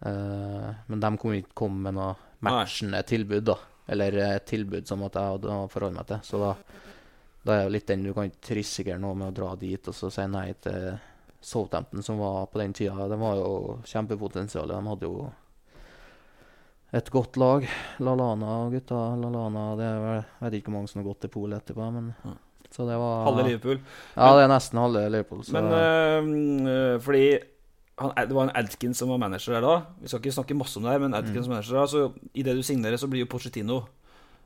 Men de kom ikke kom med noe matchende tilbud, da. Eller et tilbud som at jeg hadde å forholde meg til. Så da, da er jo litt den du kan ikke risikere noe med å dra dit og så si nei til Southampton, som var på den tida. De var jo kjempepotensial. De hadde jo et godt lag. Lalana og gutta. Lalana, det er vel, Jeg vet ikke hvor mange som har gått til Pol etterpå, men Så det var Halve Liverpool. Ja, det er nesten halve Liverpool. Så Men øh, fordi han, det var en Adkins som var manager der da. Vi skal ikke snakke masse om det her, men Adkins som manager da, så idet du signerer, så blir jo Pochettino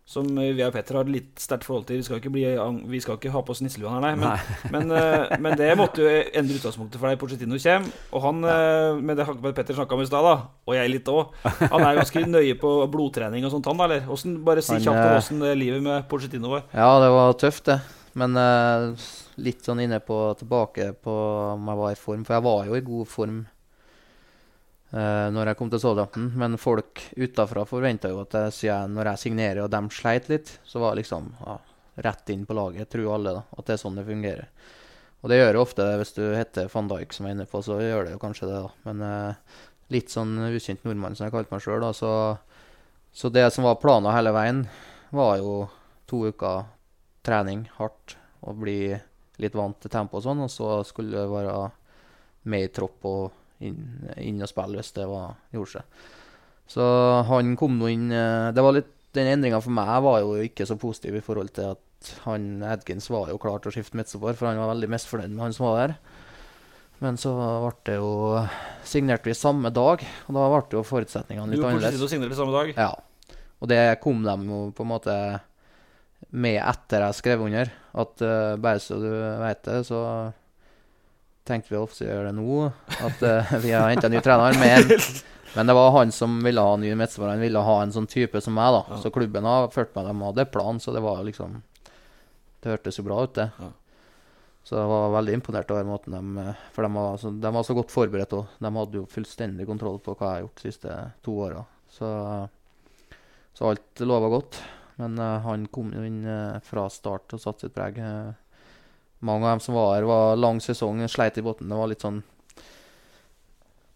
som øh, vi og Petter har litt sterkt forhold til. Vi skal ikke, bli, vi skal ikke ha på oss nisselua her, nei. Men, men, øh, men det måtte jo endre utgangspunktet for deg. Pochettino kommer. Og han, ja. med det Petter snakka om i stad, og jeg litt òg, han er ganske nøye på blodtrening og sånt, han eller? Hvordan, bare si kjapt om åssen livet med Pochettino var. Ja, det var tøft, det. Men uh, litt sånn inne på tilbake på om jeg var i form. For jeg var jo i god form uh, når jeg kom til Southampton. Men folk utafra forventa jo at jeg, når jeg signerer og de sleit litt, så var jeg liksom ja, rett inn på laget. Tror alle da, at det er sånn det fungerer. Og det gjør jo ofte hvis du heter van Dijk, som jeg er inne på, så gjør det jo kanskje det, da. Men uh, litt sånn ukjent nordmann, som jeg kalte meg sjøl, da. Så, så det som var planen hele veien, var jo to uker trening hardt og bli litt vant til tempo og sånn. Og så skulle det være med i tropp og inn, inn og spille hvis det var, gjorde seg. Så han kom nå inn eh, det var litt, Den endringa for meg var jo ikke så positiv i forhold til at han Edkins var jo klar til å skifte midtstopper, for han var veldig misfornøyd med han som var der. Men så ble det jo signert vi samme dag, og da ble jo forutsetningene litt annerledes. Du signerte samme dag. Ja. Og det kom de jo på en måte med etter jeg skrev under. At uh, bare så du vet det, så tenkte vi å gjøre det nå. At uh, vi har henta ny trener. Men, men det var han som ville ha ny midtstopper. Han ville ha en sånn type som meg. da. Så klubben har ført med dem hadde plan, så det var liksom Det hørtes jo bra ut, det. Ja. Så jeg var veldig imponert over måten de eh, For de var, så, de var så godt forberedt òg. De hadde jo fullstendig kontroll på hva jeg har gjort de siste to åra. Så, så alt lova godt. Men eh, han kom jo inn eh, fra start og satte sitt preg. Eh, mange av dem som var her, var lang sesong, sleit i bunnen. Det var litt sånn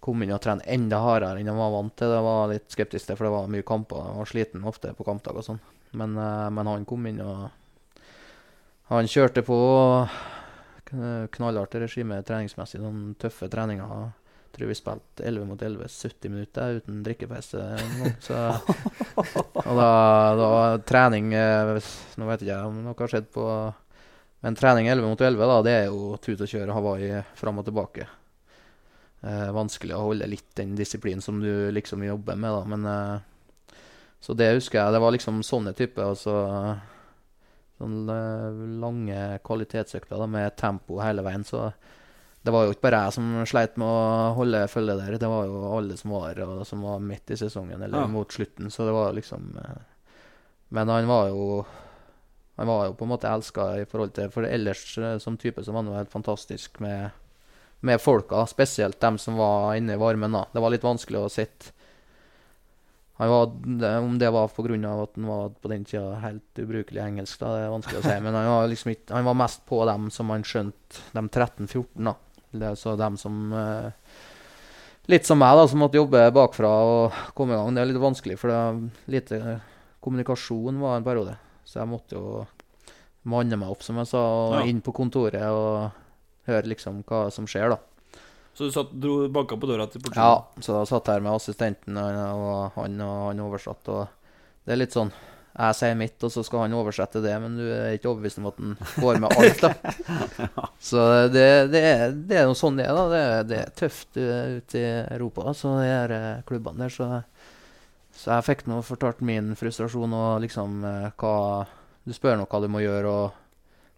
Kom inn og trene enda hardere enn de var vant til. Det var litt skeptisk til, for det var mye kamper. Jeg var sliten ofte på kampdag og sånn. Men, men han kom inn og Han kjørte på kn- knallhardt regime treningsmessig. Sånn tøffe treninger. Tror vi spilte 11 mot 11 70 minutter uten drikkepause og da, da trening eh, Nå vet ikke jeg om noe har skjedd på Men trening 11 mot 11, da, det er jo tut og kjøre Hawaii fram og tilbake. Eh, vanskelig å holde litt den disiplinen som du liksom jobber med, da. Men eh, Så det husker jeg. Det var liksom sånne typer. Altså sånne lange kvalitetsøkter med tempo hele veien. Så det var jo ikke bare jeg som sleit med å holde følge der. Det var jo alle som var og som var midt i sesongen eller Ja. mot slutten. Så det var liksom eh, Men han var jo Han var jo på en måte elska i forhold til For ellers eh, som type så var han jo helt fantastisk med, med folka. Spesielt dem som var inne i varmen. da. Det var litt vanskelig å sitte han var, Om det var pga. at han var på den tida helt ubrukelig engelsk, da, det er vanskelig å si. Men han var liksom ikke, han var mest på dem som han skjønte, de 13-14. da. Det er så dem som eh, Litt som meg, da, som måtte jobbe bakfra og komme i gang. Det er litt vanskelig, for det er lite kommunikasjon var en periode. Så jeg måtte jo manne meg opp, som jeg sa, og Ja. inn på kontoret og høre liksom hva som skjer, da. Så du satt, dro banka på døra til politiet? Ja, så jeg satt her med assistenten og han og han oversatt. Og det er litt sånn Jeg sier mitt, og så skal han oversette det, men du er ikke overbevist om at han går med alt, da. Så det, det, er, det er noe sånn det er, da. Det det er tøft ute i Europa, så de her eh, klubbene der. Så, så jeg fikk nå fortalt min frustrasjon og liksom eh, hva Du spør nå hva du må gjøre og,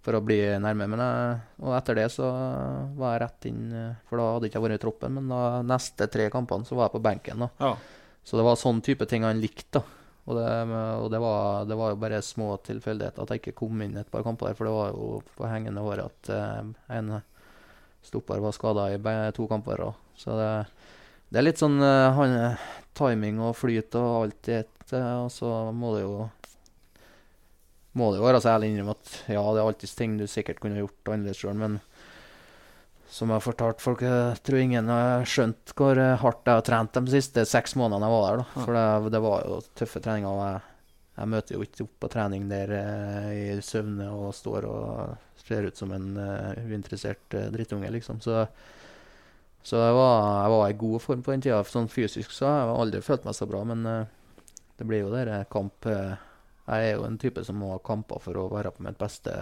for å bli nærme. Men jeg, og etter det så var jeg rett inn, eh, for da hadde jeg ikke vært i troppen. Men da neste tre kampene så var jeg på benken. da. Ja. Så det var sånn type ting han likte. da. Og, det, og det, var, det var jo bare små tilfeldigheter at jeg ikke kom inn et par kamper der. For det var jo på hengende håret at eh, en stopper var skada i to kamper. Også. Så det, det er litt sånn eh, han, timing og flyt og alt i ett. eh, Og så må det jo må det jo være så ærlig innrømme at ja, det er alltid ting du sikkert kunne gjort annerledes sjøl, men som jeg har fortalt folk, jeg tror ingen har skjønt hvor eh, hardt jeg har trent de siste seks månedene jeg var der. da. For det, det var jo tøffe treninger. og jeg, jeg møter jo ikke opp på trening der eh, i søvne og står og ser ut som en uh, uinteressert uh, drittunge, liksom. Så, så jeg, var, jeg var i god form på den tida. Sånn fysisk så har jeg aldri følt meg så bra, men uh, det blir jo der eh, kamp eh, Jeg er jo en type som må ha kamper for å være på mitt beste.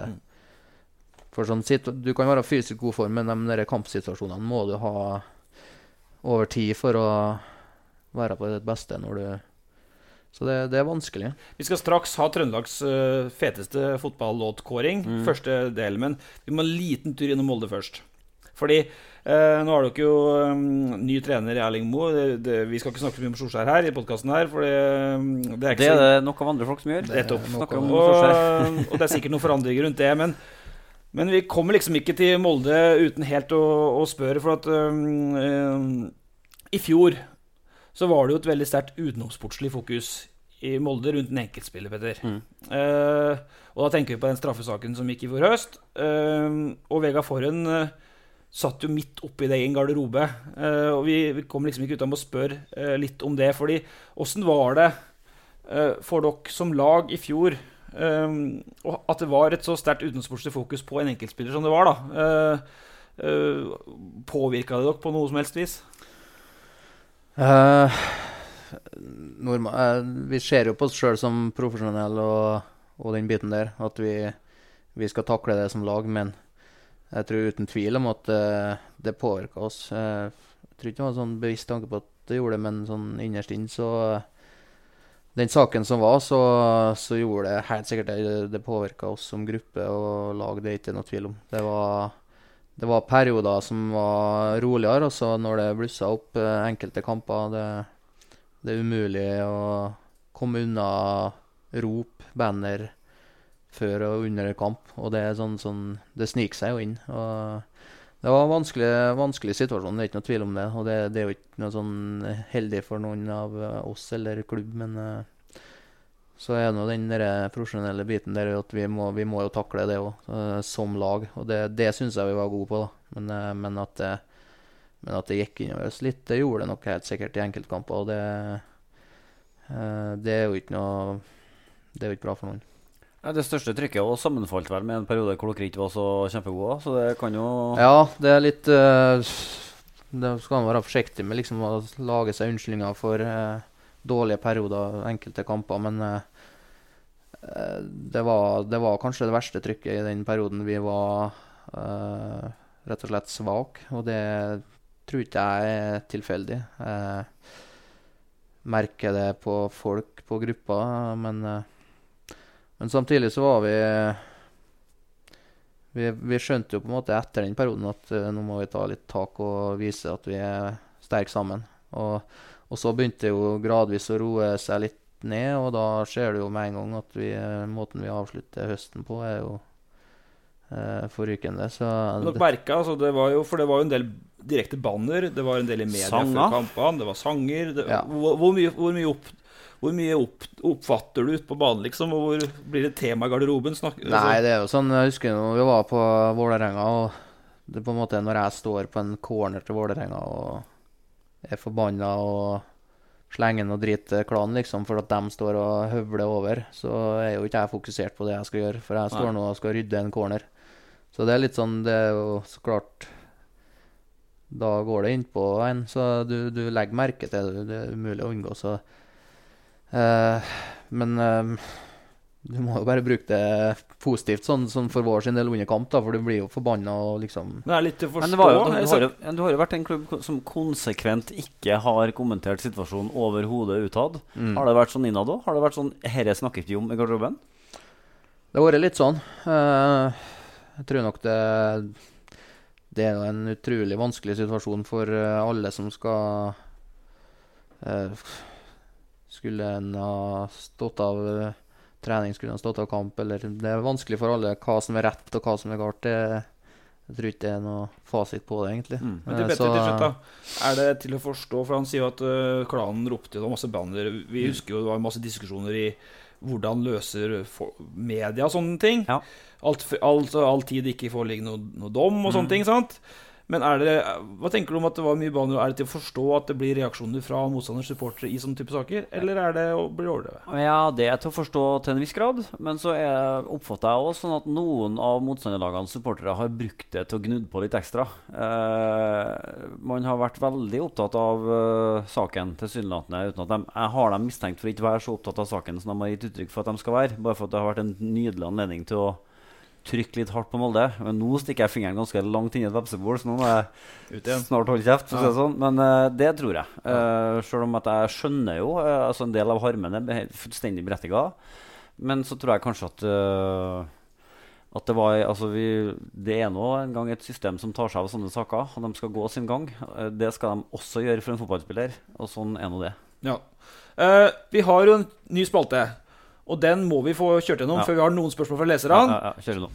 For sånn, Du kan være fysisk god form, men de der kampsituasjonene må du ha over tid for å være på ditt beste når du Så det, det er vanskelig. Vi skal straks ha Trøndelags uh, feteste fotballåtkåring. Første del, men vi må en liten tur innom Molde først. Fordi eh, nå har dere jo um, ny trener i Erling Moe. Det, det, vi skal ikke snakke så mye om Solskjær her i podkasten her, for det, det er ikke Det er så det nok av andre folk som gjør. Nettopp. Og, og det er sikkert noen forandringer rundt det. Men, men vi kommer liksom ikke til Molde uten helt å, å spørre, for at um, I fjor så var det jo et veldig sterkt utenomsportslig fokus i Molde rundt en enkeltspiller, Petter. Mm. Uh, og da tenker vi på den straffesaken som gikk i fjor høst. Uh, og Vega Forhen uh, satt jo midt oppi det i en garderobe. Eh, og vi, vi kom liksom ikke uten å spørre litt om det. fordi åssen var det for dere som lag i fjor og at det var et så sterkt utensportslig fokus på en enkeltspiller som det var? da? Uh, Påvirka det dere på noe som helst vis? Uh, norma uh, vi ser jo på oss sjøl som profesjonelle og, og den biten der. At vi, vi skal takle det som lag. Men jeg tror uten tvil om at uh, det påvirka oss. Eh, jeg tror ikke det var en sånn bevisst tanke på at det gjorde det, men sånn innerst inne så Den saken som var, så, så gjorde det helt sikkert det. Det påvirka oss som gruppe og lag, det er ikke noe tvil om. Det var, det var perioder som var roligere, og så når det blussa opp eh, enkelte kamper det, det er umulig å komme unna rop, banner, før og under kamp. Og det er sånn, sånn Det sniker seg jo inn. og det var en vanskelig, vanskelig situasjon, det er ikke noe tvil om det. Og det, det er jo ikke noe sånn heldig for noen av eh, oss eller klubb, men uh, så er nå den der profesjonelle biten der at vi må, vi må jo takle det òg, som lag. Og det, det syns jeg vi var gode på, da. Men, men, at, men at det gikk innover oss litt, det gjorde det nok helt sikkert i enkeltkamper. Og det, det er jo ikke noe Det er jo ikke bra for noen. Ja, det største trykket og sammenfalt vel med en periode hvor dere ikke var så kjempegode. Så det kan jo Ja, det er litt uh, Det skal man være forsiktig med liksom å lage seg unnskyldninger for uh, dårlige perioder, enkelte kamper. Men uh, det, var, det, var, kanskje det verste trykket i den perioden vi var rett og slett svake. Og det tror ikke jeg er tilfeldig. Uh, merker det på folk, på gruppa, men men samtidig så var vi vi, vi, skjønte jo på en måte etter den perioden at uh, nå må vi ta litt tak og vise at vi er sterke sammen. Og, og, så begynte det jo gradvis å roe seg litt ned, og da ser du jo med en gang at vi, måten vi avslutter høsten på, er jo uh, forrykende. Så Dere merka, altså, det var jo, for det var jo en del direkte banner, det var en del i media Sanger. før kampene, det var sanger. Det, ja. hvor, hvor, mye, hvor mye opp hvor mye opp, oppfatter du ute på banen, liksom? Og hvor blir det tema i garderoben? Snak, altså. Nei, det er jo sånn Jeg husker når vi var på Vålerenga, og det er på en måte når jeg står på en corner til Vålerenga og er forbanna og slenger noe drit til klanen, liksom, for at de står og høvler over, så er jo ikke jeg fokusert på det jeg skal gjøre, for jeg står nå og skal rydde en corner. Så det er litt sånn Det er jo så klart Da går det innpå en, så du, du legger merke til det. Det er umulig å unngå. Så men uh, du må jo bare bruke det positivt sånn, sånn for vår sin del under kamp, da, for du blir jo forbanna og liksom Det er litt til å forstå. Men var jo, du, har jo, du, har jo, vært en klubb som konsekvent ikke har kommentert situasjonen overhodet utad. Mm. Har det vært sånn innad òg? Har det vært sånn Herre snakket vi om i garderoben? Det har vært litt sånn. Uh, jeg tror nok det Det er jo en utrolig vanskelig situasjon for alle som skal skulle en ha stått av uh, trening, skulle en ha stått av kamp, eller Det er vanskelig for alle hva som er rett og hva som er galt. Det, jeg tror ikke det er noe fasit på det, egentlig. Mm. Men det til slutt da Er det til å forstå, for han sier jo at uh, klanen ropte, det var masse banner. Vi mm. husker jo det var masse diskusjoner i hvordan løser media sånne ting. Ja. Alt, alt, all tid ikke foreligger noe, noe dom og sånne mm. ting. sant? Men er det, hva tenker du om at det var mye baner? Er det til å forstå at det blir reaksjoner fra motstanders supportere i sånne type saker, eller er det å bli overdrevet? Ja, det er til å forstå til en viss grad, men så er, oppfatter jeg også sånn at noen av motstanderlagenes supportere har brukt det til å gnudde på litt ekstra. Eh, man har vært veldig opptatt av uh, saken, tilsynelatende, uten at de Jeg har dem mistenkt for ikke å være så opptatt av saken som de har gitt uttrykk for at de skal være, bare for at det har vært en nydelig anledning til å trykke litt hardt på Molde. Men nå stikker jeg fingeren ganske langt inn i et vepsebol, så nå må jeg snart holde kjeft. Ja. Sånn. Men uh, det tror jeg. Uh, eh, Sjøl om at jeg skjønner jo uh, altså en del av harmen er fullstendig berettiga. Men så tror jeg kanskje at uh, at det, var, altså vi, det er nå en gang et system som tar seg av sånne saker. Og de skal gå sin gang. Det skal de også gjøre for en fotballspiller. Og sånn er nå det. Ja. vi har jo en ny spalte. Og den må vi få kjørt gjennom ja. før vi har noen spørsmål fra leserne. Ja, ja, kjør nå.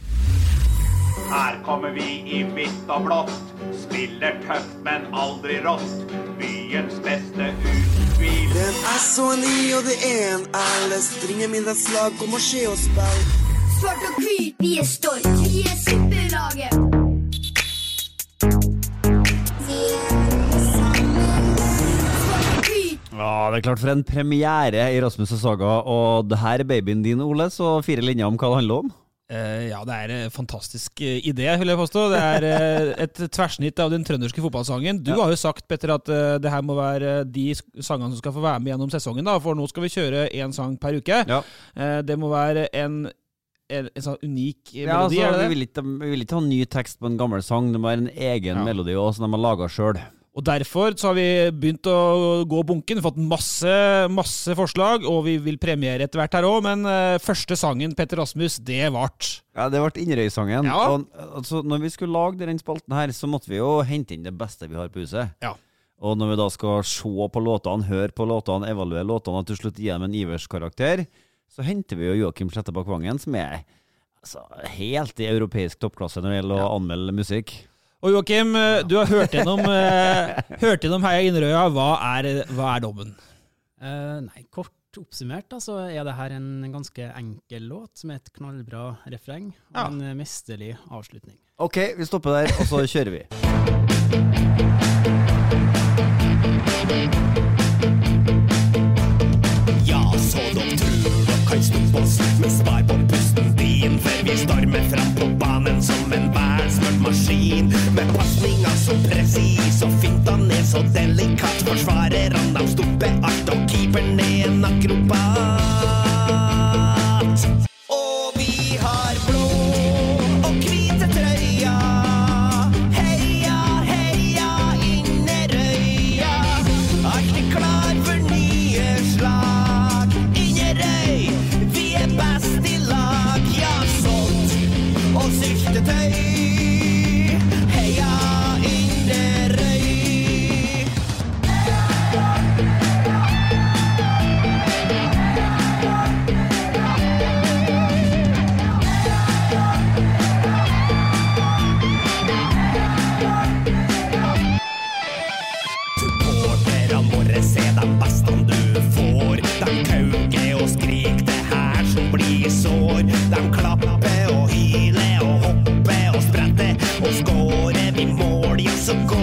Her kommer vi i hvitt og blått. Spiller tøft, men aldri rått. Byens beste utspill. Den er så ny, og det er en alle stringer middagslag, kom og se oss spille. Svart og hvit, vi er stolt. Vi er superlaget. Ja, det er klart for en premiere i Rasmus og Saga. Og det her er babyen din, Ole, så fire linjer om hva det handler om? Eh, ja, det er en fantastisk eh, idé, vil jeg påstå. Det er eh, et tverrsnitt av den trønderske fotballsangen. Du har jo sagt, Petter, at eh, det her må være de sangene som skal få være med gjennom sesongen. da, For nå skal vi kjøre én sang per uke. Ja. Eh, det må være en, en, en sånn unik Ja, melodi, altså, er det vi, vil ikke, vi vil ikke ha ny tekst på en gammel sang. Det må være en egen Ja. melodi også, som de har laga sjøl. Og derfor så har vi begynt å gå bunken, fått masse, masse forslag, og vi vil premiere etter hvert her òg, men eh, første sangen, Petter Rasmus, det vart. Ja, det ble Inderøy-sangen. Ja. Og, altså, når vi skulle lage den spalten her, så måtte vi jo hente inn det beste vi har på huset. Ja. Og når vi da skal se på låtene, høre på låtene, evaluere låtene og til slutt gi dem en Ivers-karakter, så henter vi jo Joakim Slettebakk Vangen, som er altså, helt i europeisk toppklasse når det gjelder å anmelde musikk. Og Joakim, eh, du har hørt gjennom, eh, hørt gjennom Heia Inderøya. Hva er, hva er dommen? Uh, nei, kort oppsummert da, så er det her en ganske enkel låt med et knallbra refreng og Ja. en mesterlig avslutning. Ok, vi stopper der, og så kjører vi. Ja, kan stoppe oss, men spar på pusten din, for vi stormer fram på banen som en velsmurt maskin. Med pasninger så presis og fintene er så delikat. Forsvarerne de stopper alt, og keeperen er en akrobat. Mål, ja,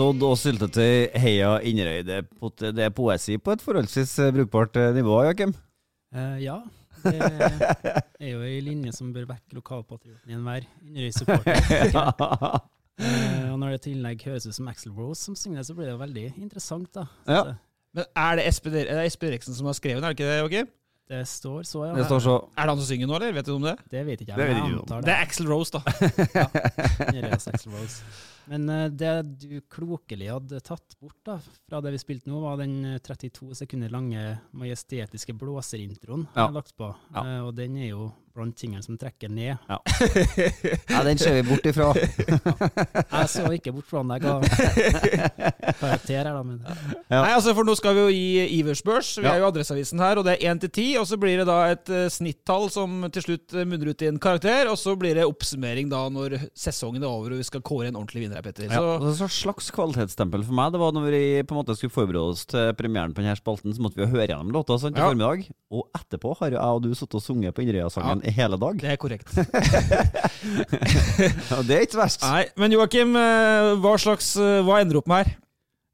Sodd og syltetøy, heia Inderøy. Det, er det er poesi på et forholdsvis eh, brukbart eh, nivå, Joakim. Uh, ja, det er jo ei linje som bør vekke lokalpatrioten i enhver Inderøy-supporter. uh, og når det i tillegg høres ut som Axel Rose som synger det, så blir det jo veldig interessant, da. Ja. Men Er det Espen Er Eriksen som har skrevet den, er det ikke det, Joakim? Det står så, ja. Det står så. Er det han som synger nå, eller? Vet du om det? Det vet ikke jeg, Det vet jeg antar Det det. er Axel Rose, da. Ja, Axl Rose. Men eh, det du klokelig hadde tatt bort da, fra det vi spilte nå, var den eh, 32 sekunder lange majestetiske blåserintroen Ja. jeg har lagt på. Ja. Eh, og den er jo blant tingene som trekker ned. Ja, ja den ser vi bort ifra. Jeg så ikke bort fra den. Jeg ga karakter her, da. Men Ja. Nei, altså for Nå skal vi jo gi Iversbørs. Vi Ja. er jo Adresseavisen her, og det er 1 til 10. Og så blir det da et eh, snittall som til slutt eh, munner ut i en karakter. Og så blir det oppsummering da når sesongen er over og vi skal kåre en ordentlig vinner her, Petter. Ja, Så og så et slags kvalitetsstempel for meg Det var når vi på en måte skulle forberede oss til premieren på denne spalten, så måtte vi jo høre gjennom låta sant, i Ja. formiddag. Og etterpå har jo jeg og du sittet og sunget på Inderøya-sangen i hele dag. det er korrekt. ja, det er ikke verst. Nei, Men Joakim, eh, hva slags eh, Hva ender opp med her?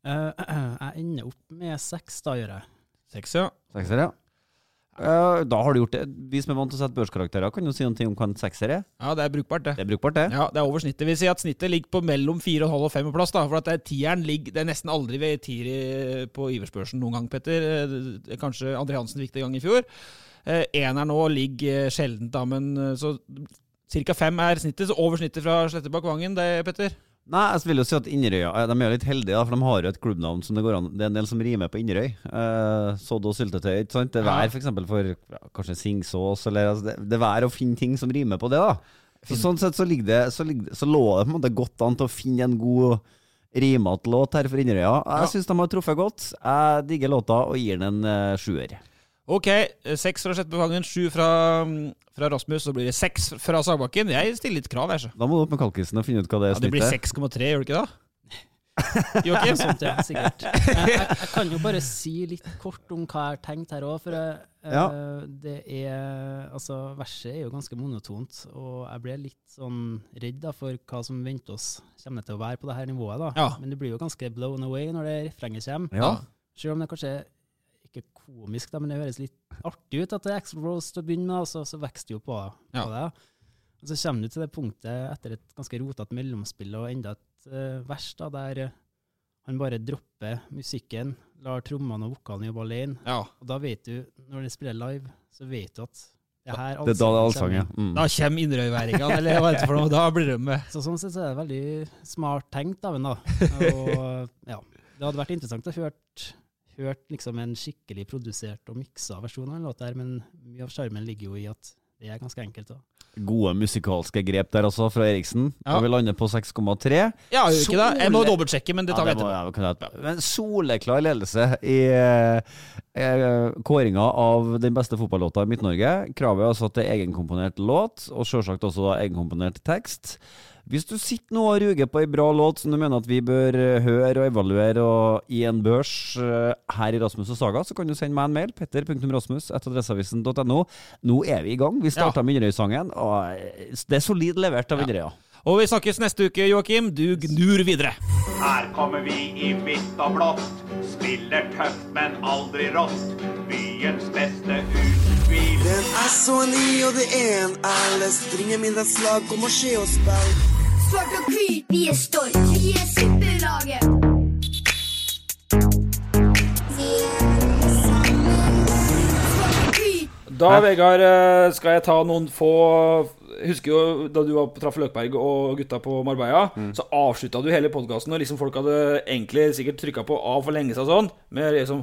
eh, jeg ender opp med seks, da gjør jeg. Seks, ja. Sekser, ja. Eh, da har du gjort det. Vi som er vant til å sette børskarakterer, kan jo si noe om hva en sekser er. Ja, det er brukbart, det. Det er brukbart, det. Ja, det er over snittet. Vi sier at snittet ligger på mellom 4,5 og 5 plass. da, For at det er tieren ligger, det er nesten aldri ved tier i- på Iversbørsen noen gang, Petter. Eh, Kanskje André Hansen fikk det en gang i fjor. Uh, Eneren nå ligger eh, sjeldent, da, men eh, så ca. fem er snittet. Så over snittet fra Slettebakk Vangen, det, Petter? Nei, jeg vil jo si at Inderøya de er litt heldige, da, for de har jo et klubbnavn som det går an Det er en del som rimer på Inderøy. Eh, Sodd og syltetøy. ikke sant? Det er vær f.eks. for, for ja, kanskje singsås, eller altså, det, det er vær å finne ting som rimer på det, da. Så, sånn sett så, ligger det, så, ligger, så lå det på en måte godt an til å finne en god rimete låt her for Inderøya. Jeg Ja. syns de har truffet godt. Jeg digger låta og gir den en uh, sjuer. Ok, eh, seks fra Sjettbefangen, sju fra, mm, fra Rasmus. Så blir det seks fra Sagbakken. Jeg stiller litt krav, jeg. så. Da må du opp med kalkisen og finne ut hva det er Ja, det blir 6,3, gjør det ikke det? Joakim? Sånt, ja, sikkert. Jeg, jeg, jeg kan jo bare si litt kort om hva jeg har tenkt her òg. For jeg, Ja. eh, det er Altså, verset er jo ganske monotont, og jeg ble litt sånn redd da for hva som venter oss. Kommer det til å være på det her nivået, da? Ja. Men det blir jo ganske blown away når det refrenget kommer. Ja. Selv om det kanskje ikke komisk, da, men det høres litt artig ut at det er Axl Rose til å begynne med, og så, så vokser det jo på, på Ja. det. Og så kommer du til det punktet etter et ganske rotete mellomspill og enda et uh, vers da, der eh, han bare dropper musikken, lar trommene og vokalen jobbe alene. Ja. Og da vet du, når de spiller live, så vet du at det her Det er da det er allsang, ja. Mm. Da kommer Inderøyværingene, eller hva er det for noe? Da blir de med. Så sånn sett så er det veldig smart tenkt av en da. Og ja, det hadde vært interessant å hørt, hørt liksom en skikkelig produsert og miksa versjon av en låt der, men mye av sjarmen ligger jo i at det er ganske enkelt. da. Gode musikalske grep der også, fra Eriksen. Ja. Vi lander på 6,3. Ja, gjør ikke det? Jeg må dobbeltsjekke, men det tar vi det må etterpå. jeg. Men soleklar ledelse i eh, kåringa av den beste fotballåta i Midt-Norge. Kravet er altså til er egenkomponert låt, og selvsagt også da egenkomponert tekst. Hvis du sitter nå og ruger på ei bra låt som du mener at vi bør eh, høre og evaluere og i en børs eh, her i Rasmus og Saga, så kan du sende meg en mail. Petter.rasmus.adresseavisen.no. Nå er vi i gang. Vi starta med Inderøy-sangen, og eh, det er solid levert av Inderøya. Og vi snakkes neste uke, Joakim. Du gnur videre. Her kommer vi i hvitt og blått. Spiller tøft, men aldri rått. Byens beste utspill. Den er så ny, og det er en alles Ringer midnattslag, kom og se oss spill. Svart og hvit, vi er stolt. Vi er Superlaget. Da, Vegard, eh, skal jeg ta noen få Husker jo da du var på traff Løkberg og gutta på Marbella, så avslutta du hele podkasten, og liksom folk hadde egentlig sikkert trykka på av for lenge siden sånn, med liksom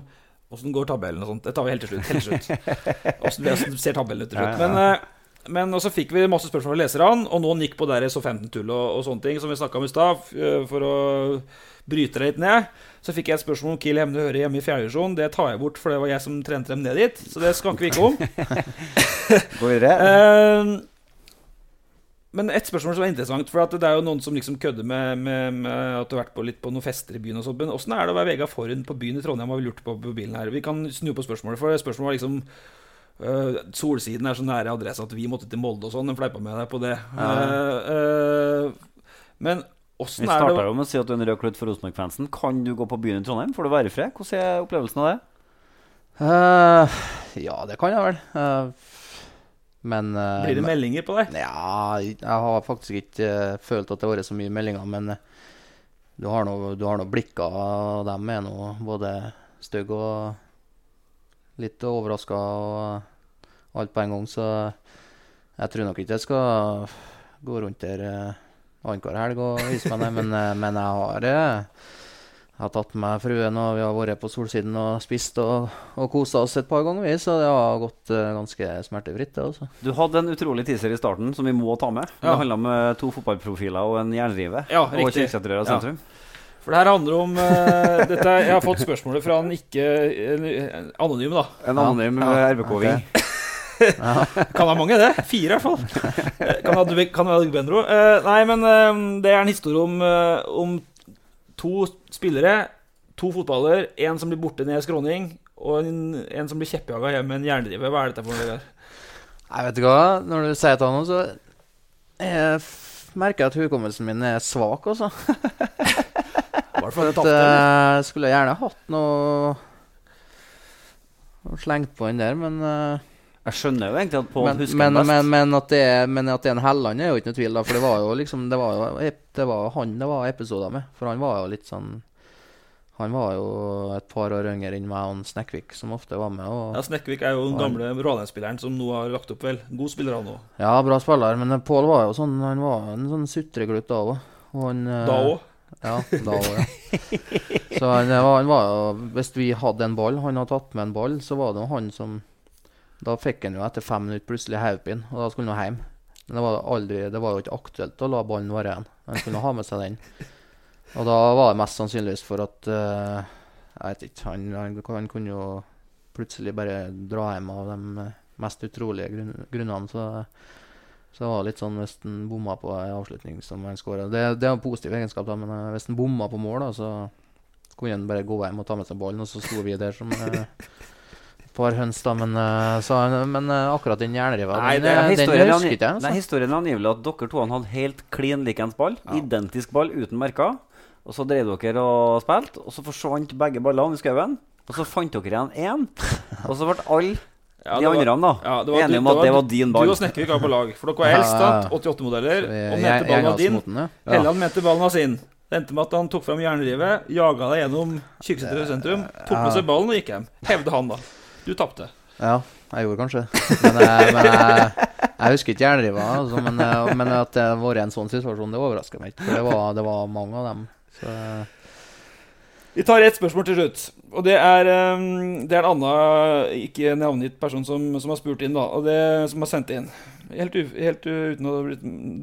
Åssen går tabellen og sånt? Det tar vi helt til slutt. Helt til slutt. Åssen ser tabellen ut til slutt. Men, eh, men også fikk vi masse spørsmål fra leserne, og nå gikk på der så 15-tull og, og sånne ting, som vi snakka om i stad, eh, for å bryte det litt ned. Så fikk jeg et spørsmål om Kiel Hemne hører hjemme i fjerdedivisjon. Det tar jeg bort, for det var jeg som trente dem ned dit. Så det skanker vi ikke om. Går vi videre. Men et spørsmål som er interessant, for at det er jo noen som liksom kødder med, med, med at du har vært på litt på noen fester i byen og sånt. Men åssen er det å være Vega Forhund på byen i Trondheim, har vi lurt på på bilen her. Vi kan snu på spørsmålet, for spørsmålet var liksom øh, Solsiden er så nære adresse at vi måtte til Molde og sånn. Den fleipa med deg på det. Ja. Uh, uh, men Vi åssen er starta jo med å si at du er en rød klut for Rosenborg-fansen. Kan du gå på byen i Trondheim? Får du være i fred? Hvordan er opplevelsen av det? Uh, ja, det kan jeg vel. Eh, men eh, Blir det meldinger på deg? Ja, jeg har faktisk ikke eh, følt at det har vært så mye meldinger. Men eh, du har nå du har nå blikka dem er nå både stygge og litt overraska og alt på en gang. Så jeg tror nok ikke jeg skal gå rundt der annenhver helg og vise meg, det. Men, men jeg har jeg har tatt med meg fruen, og vi har vært på Solsiden og spist og, og kosa oss et par ganger, vi, så det har gått uh, ganske smertefritt. det også. Du hadde en utrolig teaser i starten som vi må ta med. Ja. Det handla om eh, to fotballprofiler og en jernrive. Ja, og Ja. sentrum. For det her handler om uh, dette, Jeg har fått spørsmålet fra en ikke en anonym, da. En anonym Ja, ja, RBK-ving. Kan være mange, det. Fire, i hvert fall. Kan være Benro. Uh, nei, men det er en historie om, om to spillere, to fotballer, en som blir borte ned i skråning, og en, en som blir kjeppjaga hjem med en jerndrive. Hva er dette for noe? Jeg vet ikke hva, når du sier det nå, så jeg merker jeg at hukommelsen min er svak, altså. At, eh, skulle jeg gjerne hatt noe noe slengt på den der, men eh, Jeg skjønner jo egentlig at Pål husker men, best. men, men, at det er, men at det er en Helland, er jo ikke noe tvil, da. For det var jo liksom Det var jo det var han det var episoder med. For han var jo litt sånn Han var jo et par år yngre enn meg og Snekkvik, som ofte var med. Og, Ja, Snekkvik er jo den gamle Rådheim-spilleren som nå har lagt opp, vel. God spiller, han òg. Ja, bra spiller, men Pål var jo sånn Han var en sånn sutreglutt da òg. Da òg? Ja, da òg, ja. Så han, eh, han var jo Hvis vi hadde en ball, han hadde tatt med en ball, så var det jo han som Da fikk han jo etter fem minutter plutselig hodepine, og da skulle han hjem. Men det var aldri Det var jo ikke aktuelt å la ballen være igjen. Han kunne ha med seg den. Og da var det mest sannsynligvis for at uh, Jeg vet ikke. Han, han, han kunne jo plutselig bare dra hjem av de mest utrolige grunn, grunnene. Så, så det var litt sånn hvis han bomma på en avslutning som han skåra det, det er en positiv egenskap, da, men eh, hvis han bomma på mål, da, så kunne han bare gå hjem og ta med seg ballen, og så sto vi der som et par høns, da. Men, eh, så, men eh, akkurat den jernriva, Nei, den, det er eh, den husker ikke jeg. Nei, Altså. historien er angivelig at dere to hadde helt klin likens ball. Identisk ball uten merker. Og så drev dere og spilte, og så forsvant begge ballene i skauen. Og så fant dere igjen én, og så ble alle Ja, de andre da ja, det var- enige om det at var- det var din ball. Du og Snekkvik var på lag, for dere var eldst, sant? 88-modeller. Og mente ballen var din. ja. Ja. Helland mente ballen var sin. Det endte med at han tok fram jernrivet, jaga deg gjennom Kyrksæter sentrum, tok med seg ballen og gikk hjem. Hevde han, da. Du tapte. Ja, jeg gjorde kanskje Men, eh, men jeg, jeg husker ikke jernriva. Altså, men, eh, men at det har vært en sånn situasjon, det overrasker meg ikke. For det var, det var mange av dem. Så eh, Vi tar ett spørsmål til slutt. Og det er, um, det er en annen ikke navngitt person som, som har spurt inn, da. Og det som har sendt inn. Helt, u, helt uten å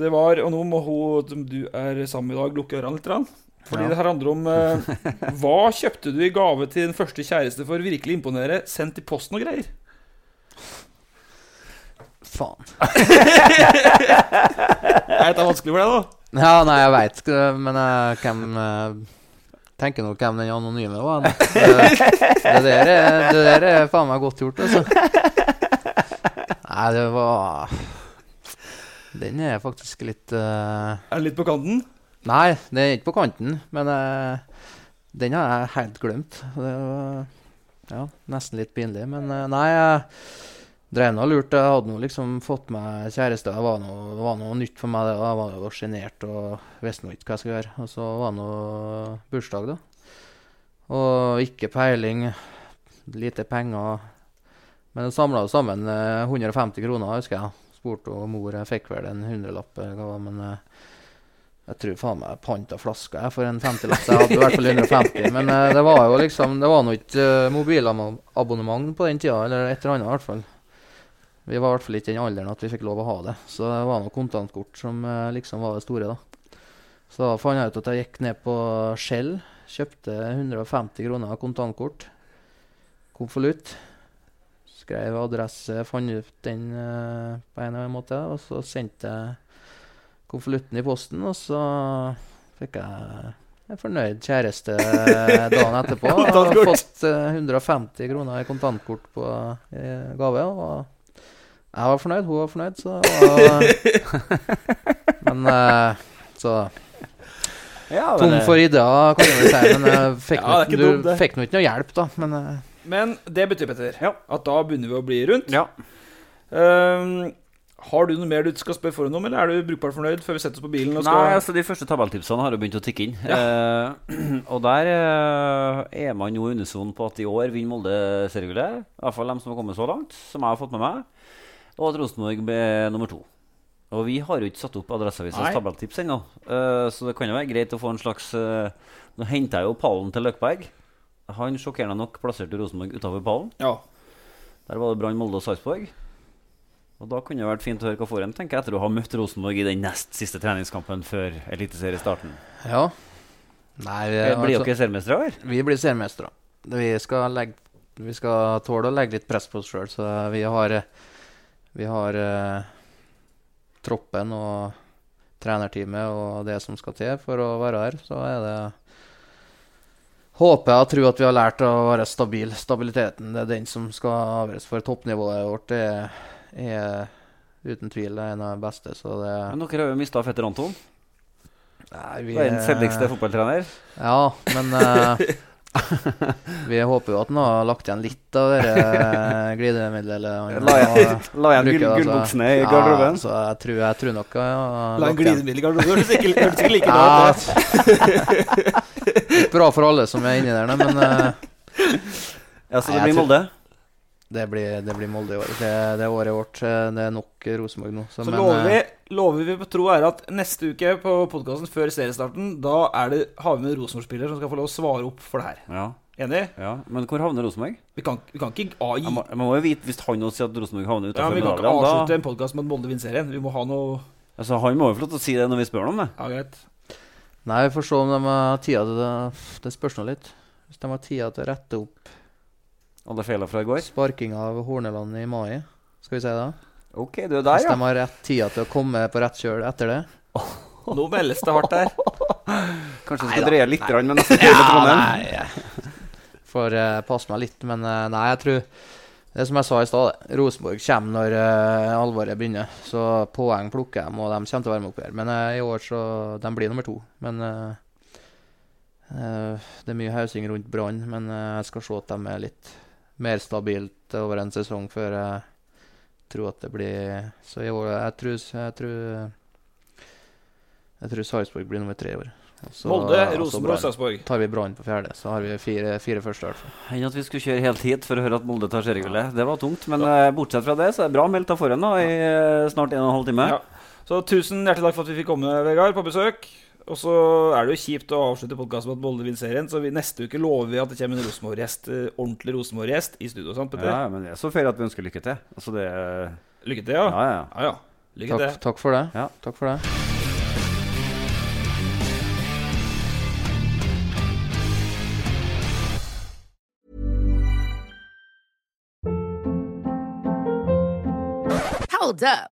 Det var Og nå må hun som du er sammen med i dag, lukke ørene litt. Fordi Ja. det her handler om uh, Hva kjøpte du i gave til din første kjæreste for å virkelig imponere? Sendt i posten og greier? faen. er dette vanskelig for deg, da? Ja, nei, jeg veit men jeg hvem eh, Tenker nå hvem den anonyme var. Det, det, der er, det der er faen meg godt gjort, altså. Nei, det var Den er faktisk litt uh... Er den litt på kanten? Nei, den er ikke på kanten, men uh, den har jeg helt glemt. Det var ja, nesten litt pinlig, men uh, nei jeg drev nå og lurte. Jeg hadde nå liksom fått meg kjæreste. Det var noe, det var noe nytt for meg. det. Jeg var jo sjenert og visste nå ikke hva jeg skulle gjøre. Og så var det nå bursdag, da. Og ikke peiling. Lite penger. Men det samla sammen eh, 150 kroner, husker jeg. Spurte mor jeg fikk vel en hundrelapp. eller hva, Men eh, jeg tror faen meg jeg panta flaska for en 50-lapp. Jeg hadde i hvert fall 150. Men uh, det var jo liksom Det var nå ikke uh, mobilabonnement på den tida, eller et eller annet i hvert fall. Vi var i hvert fall ikke i den alderen at vi fikk lov å ha det. Så det var noe kontantkort som uh, liksom var det store, da. Så da fant jeg ut at jeg gikk ned på Shell, kjøpte 150 kroner kontantkort. Konvolutt. Skrev adresse, fant ut den på en eller annen måte, og så sendte jeg konvolutten i posten, og så fikk jeg en fornøyd kjæreste eh, dagen etterpå. Og har fått eh, 150 kroner i kontantkort på i gave. Og jeg var fornøyd, hun var fornøyd, så Men eh, Så Ja, men Tom for ideer, kan jeg si. Men jeg fikk Ja, det er dumt, du fikk nå ikke noe hjelp, da. Men eh, Men det betyr, Petter, at da begynner vi å bli rundt. Ja. Ehm, har du noe mer du skal spørre for om, eller er du brukbart fornøyd før vi setter oss på bilen? og skal... Nei, altså De første tabelltipsene har jo begynt å tikke inn. Eh, og der eh, er man jo unison på at i år vinner Molde seriegullet. I hvert fall dem som har kommet så langt, som jeg har fått med meg. Og at Rosenborg ble nummer to. Og vi har jo ikke satt opp Adresseavisas tabelltips ennå, eh, så det kan jo være greit å få en slags eh, Nå henter jeg jo pallen til Løkberg. Han sjokkerende nok plasserte Rosenborg utafor pallen. Ja. Der var det Brann, Molde og Sarpsborg. Og da kunne det vært fint å høre hva får en, tenker etter å ha møtt Rosenborg i den nest siste treningskampen før eliteseriestarten. ja. Nei, vi, Blir altså- dere seriemestere, eller? Vi blir seriemestere. Vi vi skal tåle å legge litt press på oss sjøl, så vi har, eh, vi har uh, troppen og trenerteamet og det som skal til for å være her. Så er det Håper jeg og tror at vi har lært å være stabil. Stabiliteten det er den som skal avgjøres. For toppnivået vårt Det er, er uten tvil en av de beste. Så det Men dere har jo mista fetter Anton. Nei, vi Verdens er- heldigste fotballtrener. Ja, men uh, Vi håper jo at han har lagt igjen litt av det eh, glidemiddelet. eller La igjen- har- la igjen bruker, gull- altså. gullbuksene i garderoben. Ja, så jeg tror, jeg tror nok ja, La en igjen. glidemiddel i garderoben. Hørtes ikke, like bra ut. Bra for alle som er inni der, men uh, Ja, så det blir Molde? Det blir, det blir Molde i år. Det, det er året vårt. Det er nok Rosenborg nå. Så men, lover vi, eh, lover vi på tro Er ære at neste uke på podkasten før seriestarten, da er det, har vi med en Rosenborg-spiller som skal få lov å svare opp for det her. Ja. Enig? ja. Men hvor havner Rosenborg? Vi kan, vi kan ikke AI. gi, Jeg må, jeg må jo vite hvis han også sier at Rosenborg havner ja, men vi kan ikke avslutte Da, en podkast med at Molde vinner serien. Vi må ha noe altså, han må jo få lov til å si det når vi spør ham om det. Ja, greit. Nei, vi får se om de har tida til det. Det spørs nå litt. Hvis de har tida til å rette opp Alle feila fra i går. Sparking av Horneland i mai, skal vi si det? OK, du er der, Hvis ja. de har rett tida til å komme på rett kjøl etter det. Nå meldes det hardt der. Kanskje du skal dreie litt nei. med neste tur Trondheim? Får eh, passe meg litt, men eh, nei, jeg tror Det som jeg sa i stad. Rosenborg kommer når uh, alvoret begynner. Så poeng plukker de, og de kommer til å være med opp her. Men uh, i år så De blir nummer to. Men uh, eh, det er mye hausing rundt Brann. Men jeg skal se at de er litt mer stabilt over en sesong før jeg tror at det blir Så i år Jeg tror Jeg tror, jeg tror Sarpsborg blir nummer tre i år. Molde, Rosenborg. Sarpsborg. Tar vi Brann på fjerde, så har vi fire, fire første. i hvert fall. Enn at vi skulle kjøre helt hit for å høre at Molde tar seriegullet. Det var tungt. Men ja. bortsett fra det, så er det bra meldt av forhånd i eh, snart en og en halv time. Ja. Så tusen hjertelig takk for at vi fikk komme, Vegard, på besøk. Og så er det jo kjipt å avslutte podkasten med at Molde vinner serien, så vi, neste uke lover vi at det kommer en Rosenborg-gjest, eh, ordentlig Rosenborg-gjest i studio. sant, Petter? Ja, men det er så fair at vi ønsker lykke til. Altså det Lykke til, ja. Ja, ja. ja, ja. Lykke Takk, til. takk for det. Ja. Takk for det. Hold up.